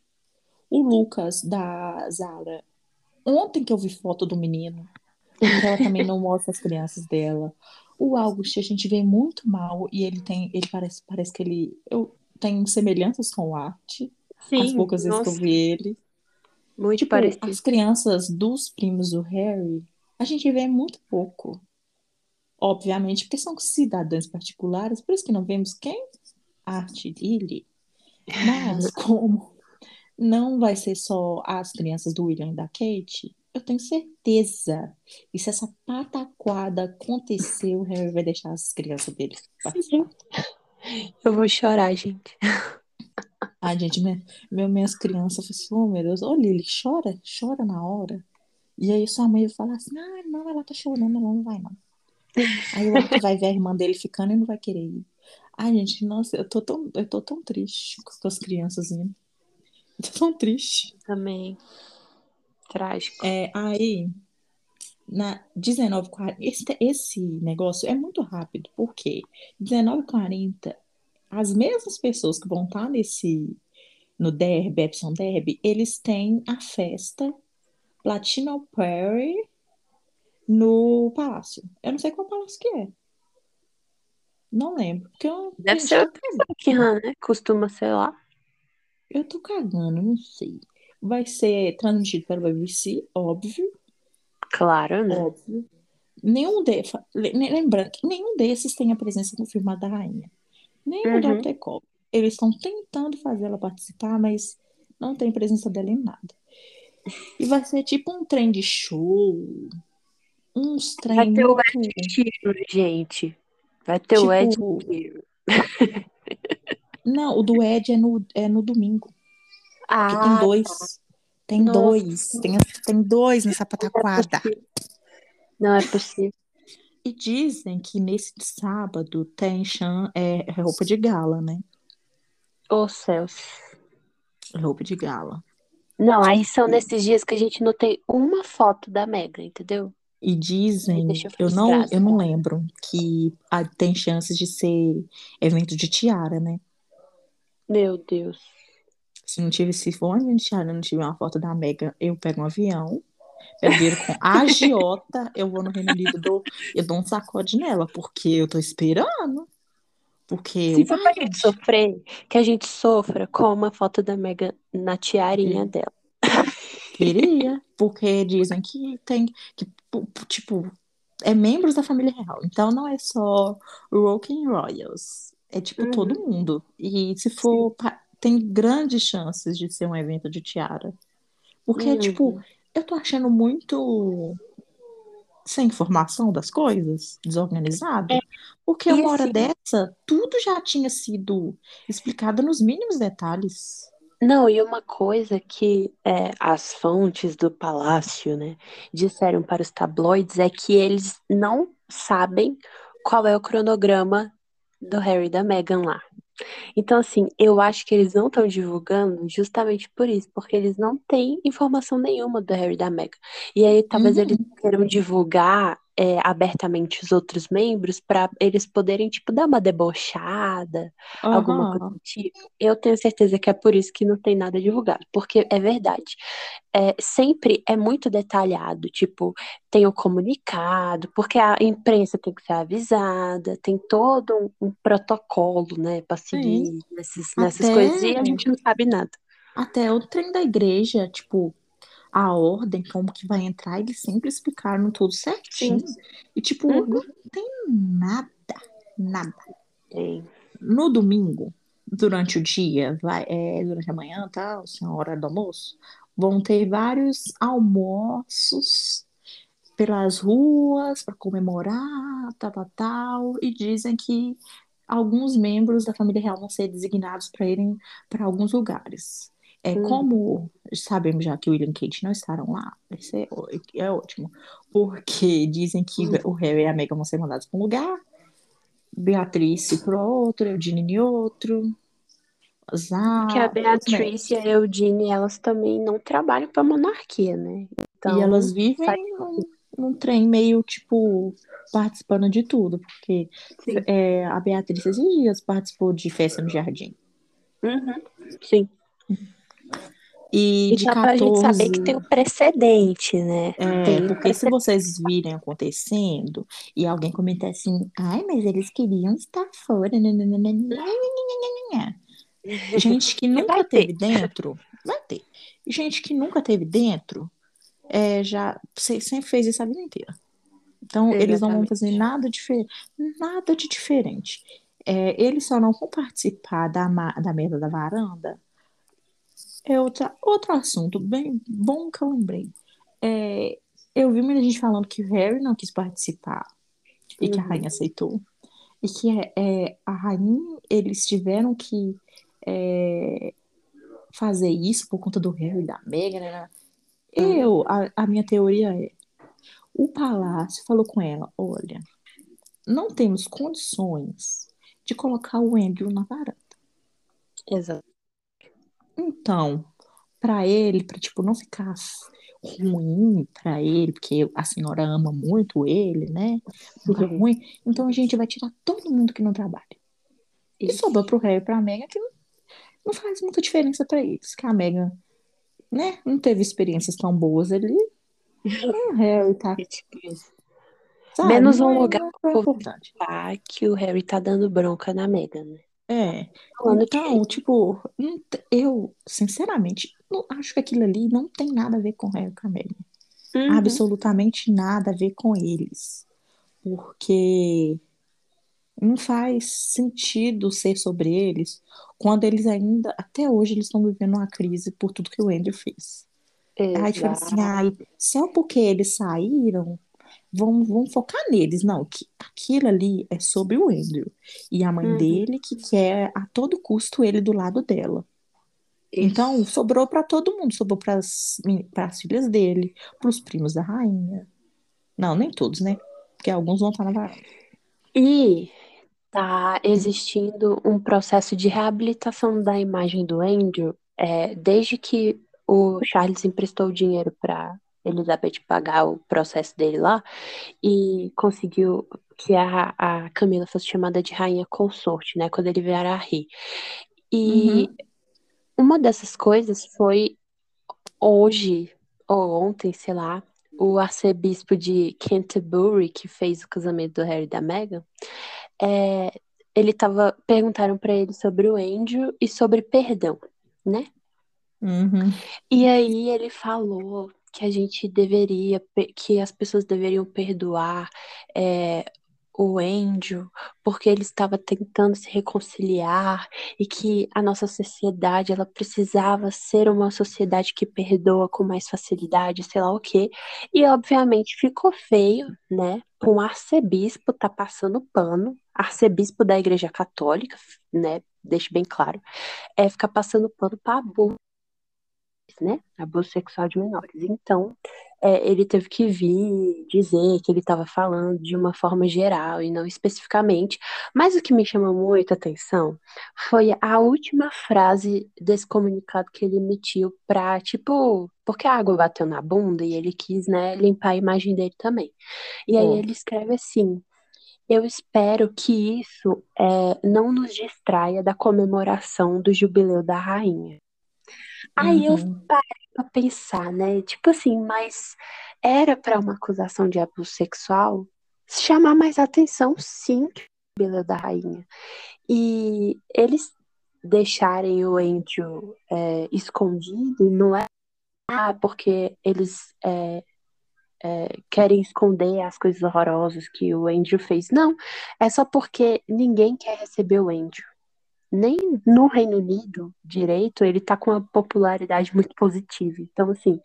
S1: O Lucas da Zara. Ontem que eu vi foto do menino. Porque ela também não mostra as crianças dela. O August a gente vê muito mal e ele tem, ele parece, parece que ele eu tem semelhanças com o Art. As
S2: Sim,
S1: poucas vezes que eu
S2: nossa,
S1: vi ele.
S2: muito
S1: Tipo,
S2: parecido.
S1: as crianças dos primos do Harry, a gente vê muito pouco. Obviamente, porque são cidadãos particulares, por isso que não vemos quem? Art e Lily. Mas como não vai ser só as crianças do William e da Kate, eu tenho certeza que se essa pataquada acontecer, o Harry vai deixar as crianças dele participar.
S2: Eu vou chorar, gente.
S1: Ai, gente, minha, meu- minhas crianças falam assim, oh meu Deus, ô Lily, chora, chora na hora. E aí sua mãe vai falar assim, ah, não, ela tá chorando, ela não vai não. Aí o Arthur vai ver a irmã dele ficando e não vai querer ir. Ai, gente, nossa, eu tô tão, eu tô tão triste com as crianças indo. Eu tô tão triste.
S2: Também. Trágico.
S1: É, aí, na 19h40, esse, esse negócio é muito rápido, porque 19h40, as mesmas pessoas que vão estar nesse, no Derby, Epsom Derby, eles têm a festa Latino Perry no palácio. Eu não sei qual palácio que é. Não lembro. Porque eu,
S2: Deve ser o Buckingham, né? Costuma ser lá.
S1: Eu tô cagando, não sei. Vai ser transmitido pelo BBC, óbvio,
S2: Claro, né?
S1: óbvio. Nenhum de... le- Lembrando que nenhum desses tem a presença confirmada da rainha. Nem o
S2: Uhum.
S1: Dr. Cole. Eles estão tentando fazer ela participar, mas não tem presença dela em nada. E vai ser tipo um trem de show, uns
S2: Vai
S1: trem
S2: ter o Ed Sheeran, gente. Vai ter o Ed
S1: tipo,
S2: Sheeran.
S1: não, o do Ed é no, é no domingo, porque tem
S2: Ah,
S1: dois, tem
S2: nossa.
S1: dois, tem, tem dois nessa
S2: é
S1: pataquada.
S2: Não é possível.
S1: E dizem que nesse sábado tem chan, é, é roupa de gala, né?
S2: Ô, céus.
S1: Roupa de gala.
S2: Não, aí são nesses dias que a gente não tem uma foto da Megan, entendeu?
S1: E dizem,
S2: deixa
S1: eu não, eu não lembro, que ah, tem chances de ser evento de tiara, né?
S2: Meu Deus.
S1: Se não tiver, se for um tiara e não tiver uma foto da Megan, eu pego um avião, pego dinheiro com a agiota, eu vou no Reino Unido, dou, eu dou um sacode nela, porque eu tô esperando. Porque,
S2: Se for pra gente sofrer, que a gente sofra com uma foto da Megan na tiarinha
S1: é,
S2: dela.
S1: queria, porque dizem que tem, que, tipo, é membros da família real. Então não é só Roken Royals. É tipo todo
S2: Uhum.
S1: mundo. E se for, pa- tem grandes chances de ser um evento de tiara. Porque, tipo,
S2: Uhum.
S1: eu tô achando muito sem informação das coisas, desorganizado.
S2: É,
S1: Porque
S2: e
S1: uma hora
S2: assim,
S1: dessa, tudo já tinha sido explicado nos mínimos detalhes.
S2: não, e uma coisa que é, as fontes do palácio, né, disseram para os tabloides é que eles não sabem qual é o cronograma do Harry e da Meghan lá. Então, assim, eu acho que eles não estão divulgando justamente por isso, porque eles não têm informação nenhuma do Harry e da Meghan. E aí, talvez eles
S1: Uhum.
S2: queiram divulgar é, abertamente os outros membros para eles poderem, tipo, dar uma debochada, uhum. alguma coisa do tipo. Eu tenho certeza que é por isso que não tem nada divulgado, porque é verdade. É, sempre é muito detalhado, tipo, tem o comunicado, porque a imprensa tem que ser avisada, tem todo um, um protocolo, né, para seguir nesses, nessas Até... coisas, e a gente não sabe nada.
S1: Até o trem da igreja, tipo, a ordem, como que vai entrar, eles sempre explicaram tudo certinho. Sim. E, tipo, uhum. não tem nada, nada.
S2: Sim.
S1: No domingo, durante o dia, vai, é, durante a manhã, tal, assim, a hora do almoço, vão ter vários almoços pelas ruas para comemorar, tal, tal, tal, e dizem que alguns membros da família real vão ser designados para irem para alguns lugares. É, hum. Como sabemos já que o William e Kate não estarão lá, vai ser, é ótimo. Porque dizem que hum. o Harry e a Meghan vão ser mandados para um lugar, Beatriz para outro, Eugene em outro. Zá,
S2: que a Beatriz e a Eugene, elas também não trabalham para a monarquia, né?
S1: Então, e elas vivem num, num, trem meio, tipo, participando de tudo. Porque é, a Beatriz esses dias participou de festa no jardim.
S2: Uhum. Sim.
S1: E, e de só 14... pra gente
S2: saber que tem um precedente, né?
S1: É,
S2: tem
S1: porque precedente. se vocês virem acontecendo e alguém comentar assim, ai, mas eles queriam estar fora. Gente que nunca teve dentro, vai ter. Gente que nunca teve dentro, é, já sempre fez isso a vida inteira. Então, Exatamente. eles não vão fazer nada diferente, nada de diferente. É, eles só não vão participar da, da merda da varanda é outra, outro assunto bem bom que eu lembrei. É, eu vi muita gente falando que o Harry não quis participar e que a rainha uhum. aceitou. E que é, é, a rainha, eles tiveram que é, fazer isso por conta do Harry e da Meghan. Né? Eu, uhum. a, a minha teoria é: o palácio falou com ela: olha, não temos condições de colocar o Andrew na varanda.
S2: Exato.
S1: Então, para ele, para tipo não ficar ruim para ele, porque a senhora ama muito ele, né? Fica uhum. ruim. Então a gente vai tirar todo mundo que não trabalha. E sobrou pro Harry e pra Megan que não, não faz muita diferença para eles. Que a Megan, né, não teve experiências tão boas ali. o Harry tá.
S2: Sabe, Menos um lugar é importante. que o Harry tá dando bronca na Megan, né?
S1: É. Então, tipo, eu, sinceramente, não, acho que aquilo ali não tem nada a ver com Harry e Uhum. Absolutamente nada a ver com eles. Porque não faz sentido ser sobre eles quando eles ainda, até hoje, eles estão vivendo uma crise por tudo que o Andrew fez. Exato. Aí, tipo assim, ai, só porque eles saíram, vão, vão focar neles. Não, que aquilo ali é sobre o Andrew. E a mãe uhum. dele que quer a todo custo ele do lado dela. Isso. Então, sobrou para todo mundo. Sobrou para as filhas dele, para os primos da rainha. Não, nem todos, né? Porque alguns vão estar na varanda.
S2: E tá existindo um processo de reabilitação da imagem do Andrew é, desde que o Charles emprestou o dinheiro para Elizabeth pagar o processo dele lá e conseguiu que a, a Camila fosse chamada de rainha consorte, né? Quando ele vier a rir. E uhum. uma dessas coisas foi hoje, ou ontem, sei lá, o arcebispo de Canterbury, que fez o casamento do Harry e da Meghan, é, ele tava. Perguntaram para ele sobre o Andrew e sobre perdão, né?
S1: Uhum.
S2: E aí ele falou que a gente deveria, que as pessoas deveriam perdoar é, o Andrew, porque ele estava tentando se reconciliar e que a nossa sociedade ela precisava ser uma sociedade que perdoa com mais facilidade, sei lá o quê. E obviamente ficou feio, né? Um arcebispo tá passando pano, arcebispo da Igreja Católica, né? Deixe bem claro, é ficar passando pano para abuso né? Abuso sexual de menores. Então, é, ele teve que vir dizer que ele estava falando de uma forma geral e não especificamente. Mas o que me chamou muita atenção foi a última frase desse comunicado que ele emitiu para, tipo, porque a água bateu na bunda e ele quis, né, limpar a imagem dele também. E aí
S1: Ó,
S2: ele escreve assim. Eu espero que isso é, não nos distraia da comemoração do jubileu da rainha. Aí eu
S1: uhum.
S2: parei pra pensar, né? Tipo assim, mas era pra uma acusação de abuso sexual chamar mais atenção, sim, que o da rainha. E eles deixarem o Andrew é, escondido não é ah, porque eles é, é, querem esconder as coisas horrorosas que o Andrew fez. Não, é só porque ninguém quer receber o Andrew. Nem no Reino Unido direito ele tá com uma popularidade muito positiva. Então, assim,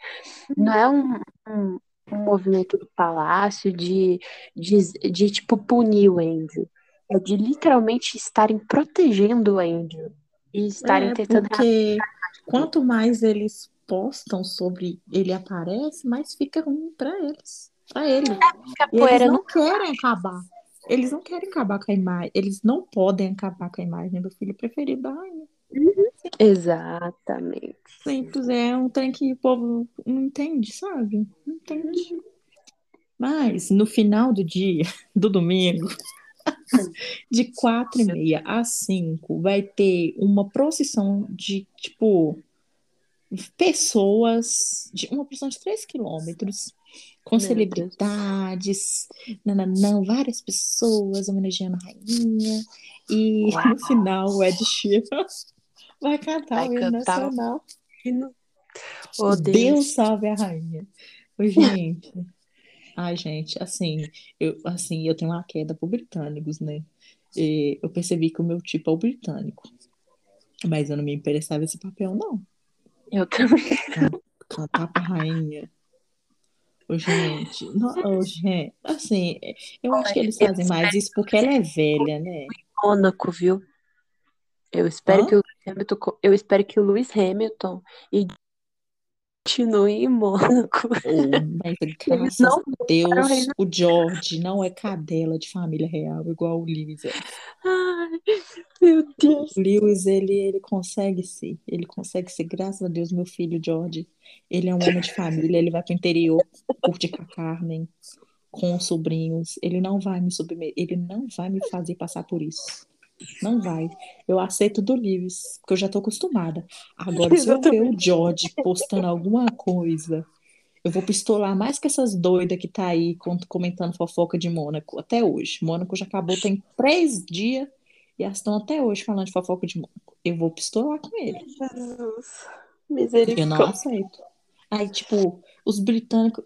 S2: não é um, um, um movimento do palácio de, de, de, tipo, punir o Andrew. É de literalmente estarem protegendo o Andrew e estarem
S1: É,
S2: tentando.
S1: porque quanto mais eles postam sobre ele aparece, mais fica ruim pra eles, pra ele.
S2: A
S1: E eles não querem acabar. Eles não querem acabar com a imagem. Eles não podem acabar com a imagem do filho preferido da rainha.
S2: Exatamente.
S1: Simples, é um trem que o povo não entende, sabe? Não entende. Mas no final do dia, do domingo, de quatro e meia às cinco, vai ter uma procissão de, tipo, pessoas, de uma procissão de três quilômetros, com
S2: Meu
S1: celebridades, nananã, várias pessoas homenageando a rainha. E
S2: Uau.
S1: no final, o Ed Sheeran vai cantar
S2: Vai
S1: o hino nacional.
S2: Oh,
S1: Deus
S2: Deus.
S1: salve a rainha. Gente, ai, gente, assim, eu, assim, eu tenho uma queda por britânicos, né? E eu percebi que o meu tipo é o britânico. Mas eu não me interessava esse papel, não.
S2: Eu também.
S1: Cantar pra rainha. Ô, gente, não, ô, gente, assim, eu acho que eles
S2: Eu
S1: fazem mais isso porque ela é velha, né?
S2: Mônaco, viu? Eu espero
S1: Hã?
S2: que o Hamilton, eu espero que o Lewis Hamilton e continue em Mônaco.
S1: Oh, graças
S2: não
S1: a
S2: para o
S1: Deus, o George não é cadela de família real, igual o Lewis é.
S2: Ai, meu Deus.
S1: O Lewis, ele, ele consegue ser, ele consegue ser, graças a Deus, meu filho George, ele é um homem de família, ele vai pro interior, curtir com a Carmen, com os sobrinhos, ele não vai me submeter, ele não vai me fazer passar por isso. Não vai. Eu aceito do Lewis, porque eu já tô acostumada. Agora, se eu ver o. George postando alguma coisa, eu vou pistolar mais que essas doidas que tá aí comentando fofoca de Mônaco até hoje. Mônaco já acabou tem três dias e elas estão até hoje falando de fofoca de Mônaco. Eu vou pistolar com ele.
S2: Jesus.
S1: Eu não
S2: Misericórdia.
S1: aceito. Aí, tipo, os britânicos.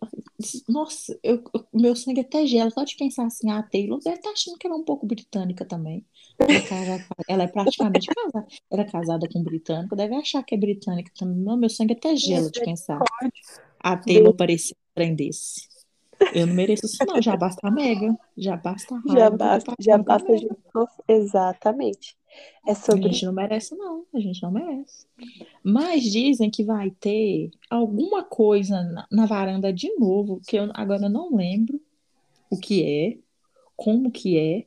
S1: Nossa, eu, eu- meu sangue até gela só de pensar assim. A Taylor deve estar achando que ela é um pouco britânica também. Ela é, casada- ela é praticamente casada. Ela é casada com um britânico, deve achar que é britânica também. Não, meu sangue até gela de pensar. A Taylor parecia um trem desse. Eu não mereço isso, não. Já basta a Mega. Já basta a raiva
S2: Já basta, já basta Exatamente. É
S1: A
S2: sobre
S1: gente não merece, não. A gente não merece. Mas dizem que vai ter alguma coisa na, na varanda de novo, que eu agora não lembro o que é, como que é,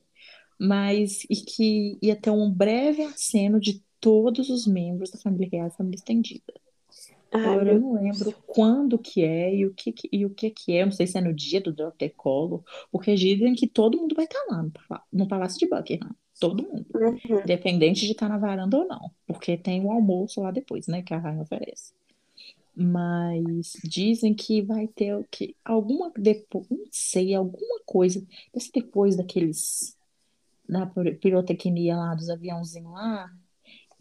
S1: mas e que ia ter um breve aceno de todos os membros da família real e família estendida.
S2: Ai,
S1: Agora eu não lembro quando que é e o que, que- e o que que é. Eu não sei se é no dia do Dr. Collor, porque dizem que todo mundo vai estar lá no, no Palácio de Buckingham. Todo mundo.
S2: Uhum.
S1: Independente de estar na varanda ou não. Porque tem o almoço lá depois, né? Que a rainha oferece. Mas dizem que vai ter o que alguma depois, não sei, alguma coisa. Depois daqueles da pir- pirotecnia lá dos aviãozinhos lá,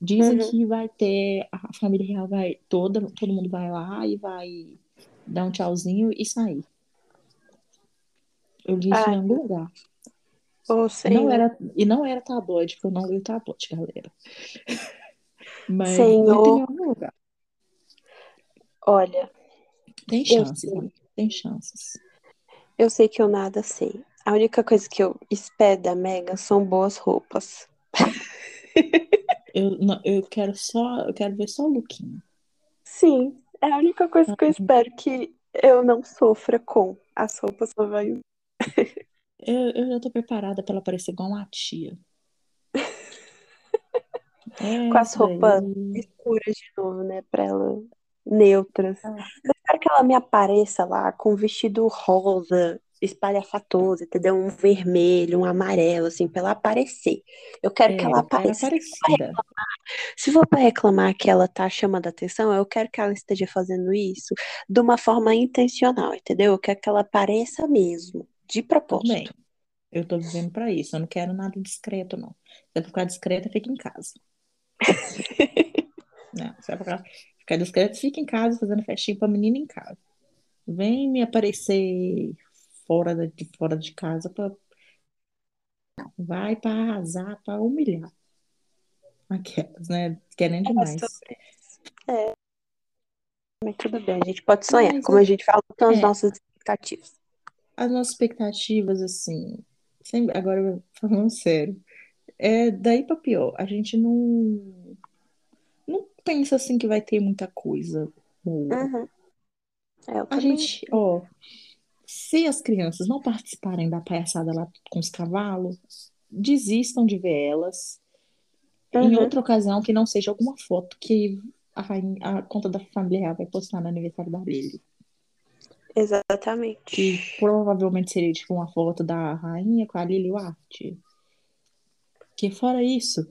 S1: dizem
S2: Uhum.
S1: que vai ter a família real vai toda, todo mundo vai lá e vai dar um tchauzinho e sair. Eu li isso em
S2: Ai,
S1: algum lugar. E não
S2: Senhor.
S1: era, e não era tabloide, porque eu não li o tabloide, galera. Mas,
S2: Senhor, olha,
S1: Tem chances, né? Tem chances.
S2: Eu sei que eu nada sei. A única coisa que eu espero da Megan são boas roupas.
S1: Eu, não, eu quero só, eu quero ver só o lookinho.
S2: Sim, é a única coisa que eu espero que eu não sofra com as roupas só vai.
S1: Eu, eu já tô preparada pra ela parecer igual uma tia. É
S2: com as roupas escuras de novo, né? Pra ela neutras.
S1: Ah,
S2: Eu quero que ela me apareça lá com um vestido rosa, espalhafatoso, entendeu? Um vermelho, um amarelo, assim, pra ela aparecer. Eu quero que
S1: É,
S2: ela
S1: eu quero
S2: apareça. Se for pra reclamar que ela tá chamando a atenção, eu quero que ela esteja fazendo isso de uma forma intencional, entendeu? Eu quero que ela apareça mesmo, de
S1: Tudo bem.
S2: propósito.
S1: Eu tô vivendo pra isso. Eu não quero nada discreto, não. Se é pra ficar discreta, fica em casa. Não, se é pra ficar discreta, fica em casa fazendo festinha pra menina em casa. Vem me aparecer fora de, fora de casa pra, vai pra arrasar, pra humilhar. Aquelas, né? Querendo
S2: É
S1: demais.
S2: sobre isso. É, mas tudo bem, a gente pode sonhar.
S1: Mas
S2: Como a gente falou, são as
S1: é,
S2: nossas expectativas.
S1: As nossas expectativas, assim, sempre, agora falando sério, é daí pra pior. A gente não, não pensa assim que vai ter muita coisa.
S2: Uhum. É,
S1: A gente, ó, se as crianças não participarem da palhaçada lá com os cavalos, desistam de ver elas. Em
S2: Uhum,
S1: outra ocasião, que não seja alguma foto que a, rainha- a conta da família real vai postar no aniversário da Lily. Que
S2: exatamente.
S1: provavelmente seria tipo uma foto da rainha com a Lily White. Que fora isso,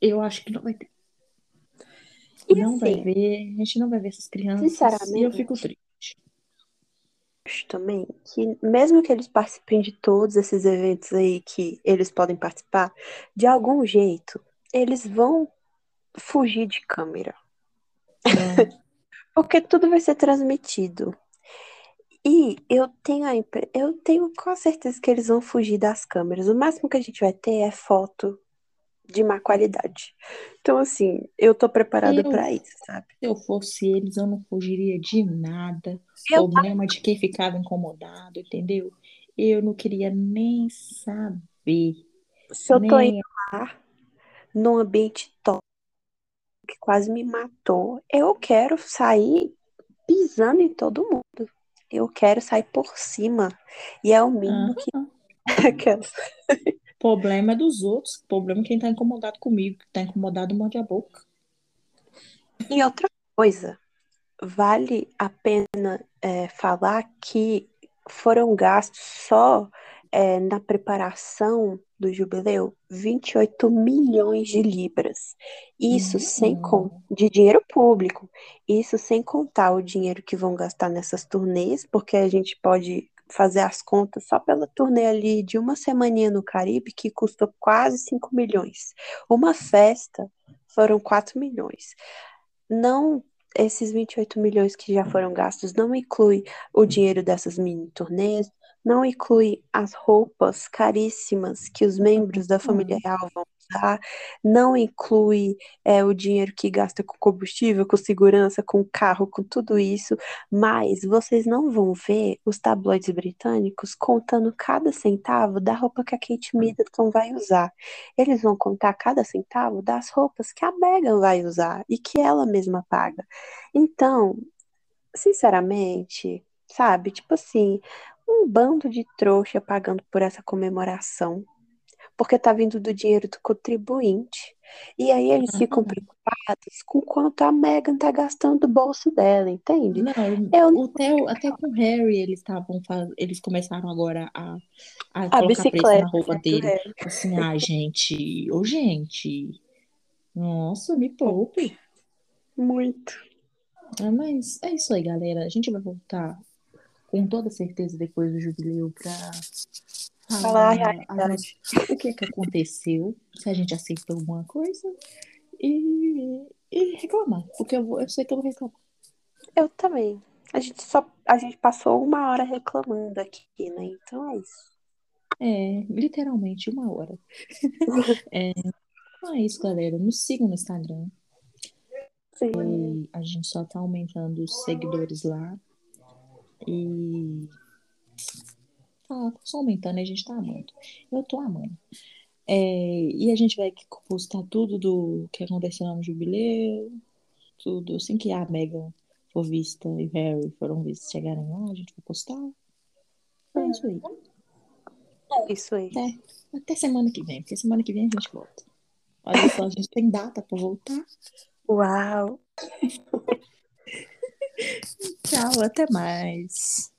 S1: eu acho que não vai ter.
S2: E
S1: Não vai
S2: assim,
S1: ver, a gente não vai ver essas crianças e eu fico
S2: sinceramente,
S1: triste.
S2: acho também que mesmo que eles participem de todos esses eventos aí que eles podem participar, de algum jeito, eles vão fugir de câmera.
S1: Não.
S2: Porque tudo vai ser transmitido. E eu tenho a impre... eu tenho com certeza que eles vão fugir das câmeras. O máximo que a gente vai ter é foto de má qualidade. Então, assim, eu tô preparada
S1: se
S2: isso, sabe?
S1: eu fosse eles, eu não fugiria de nada.
S2: Eu,
S1: Problema de quem ficava incomodado, entendeu? Eu não queria nem saber,
S2: se eu tô indo
S1: nem.
S2: lá num ambiente top que quase me matou, eu quero sair pisando em todo mundo. Eu quero sair por cima. E é o mínimo que aquelas.
S1: Problema é dos outros. Problema é quem tá incomodado comigo. Que tá incomodado, morde a boca.
S2: E outra coisa, vale a pena é, falar que foram gastos só é, na preparação do jubileu 28 milhões de libras. Isso sem con
S1: Uhum.
S2: de dinheiro público. Isso sem contar o dinheiro que vão gastar nessas turnês, porque a gente pode fazer as contas só pela turnê ali de uma semaninha no Caribe, que custou quase 5 milhões. Uma festa foram 4 milhões não esses 28 milhões que já foram gastos não inclui o dinheiro dessas mini turnês, não inclui as roupas caríssimas que os membros da família
S1: Uhum.
S2: real vão usar, não inclui é, o dinheiro que gasta com combustível, com segurança, com carro, com tudo isso, mas vocês não vão ver os tabloides britânicos contando cada centavo da roupa que a Kate Middleton vai usar. Eles vão contar cada centavo das roupas que a Meghan vai usar e que ela mesma paga. Então, sinceramente, sabe, tipo assim, um bando de trouxa pagando por essa comemoração, porque tá vindo do dinheiro do contribuinte. E aí eles ficam
S1: Uhum.
S2: preocupados com quanto a Meghan tá gastando do bolso dela, entende?
S1: Não,
S2: Eu
S1: o Theo, até com o Harry eles estavam eles começaram agora a, a
S2: a
S1: colocar preço na
S2: bicicleta,
S1: roupa dele. Assim, ai, gente, ô gente, nossa, me poupe.
S2: Muito.
S1: Ah, mas é isso aí, galera. A gente vai voltar com toda certeza depois do jubileu pra
S2: Falar a
S1: nossas- o que que aconteceu, se a gente acertou alguma coisa e, e reclamar, porque eu, vou, eu sei que eu vou reclamar.
S2: Eu também. A gente só, a gente passou uma hora reclamando aqui, né? Então é isso.
S1: É, literalmente uma hora. É, então é isso, galera. Nos sigam no Instagram.
S2: Sim.
S1: E a gente só tá aumentando os seguidores lá. E tá só aumentando, a gente tá amando. Eu tô amando. É, e a gente vai postar tudo do que aconteceu lá no jubileu, tudo assim que a Megan for vista e Harry foram vistos chegarem lá, a gente vai postar. É isso aí.
S2: É isso aí.
S1: Até, até semana que vem, porque semana que vem a gente volta. Olha só, a gente tem data pra voltar.
S2: Uau!
S1: Tchau, até mais.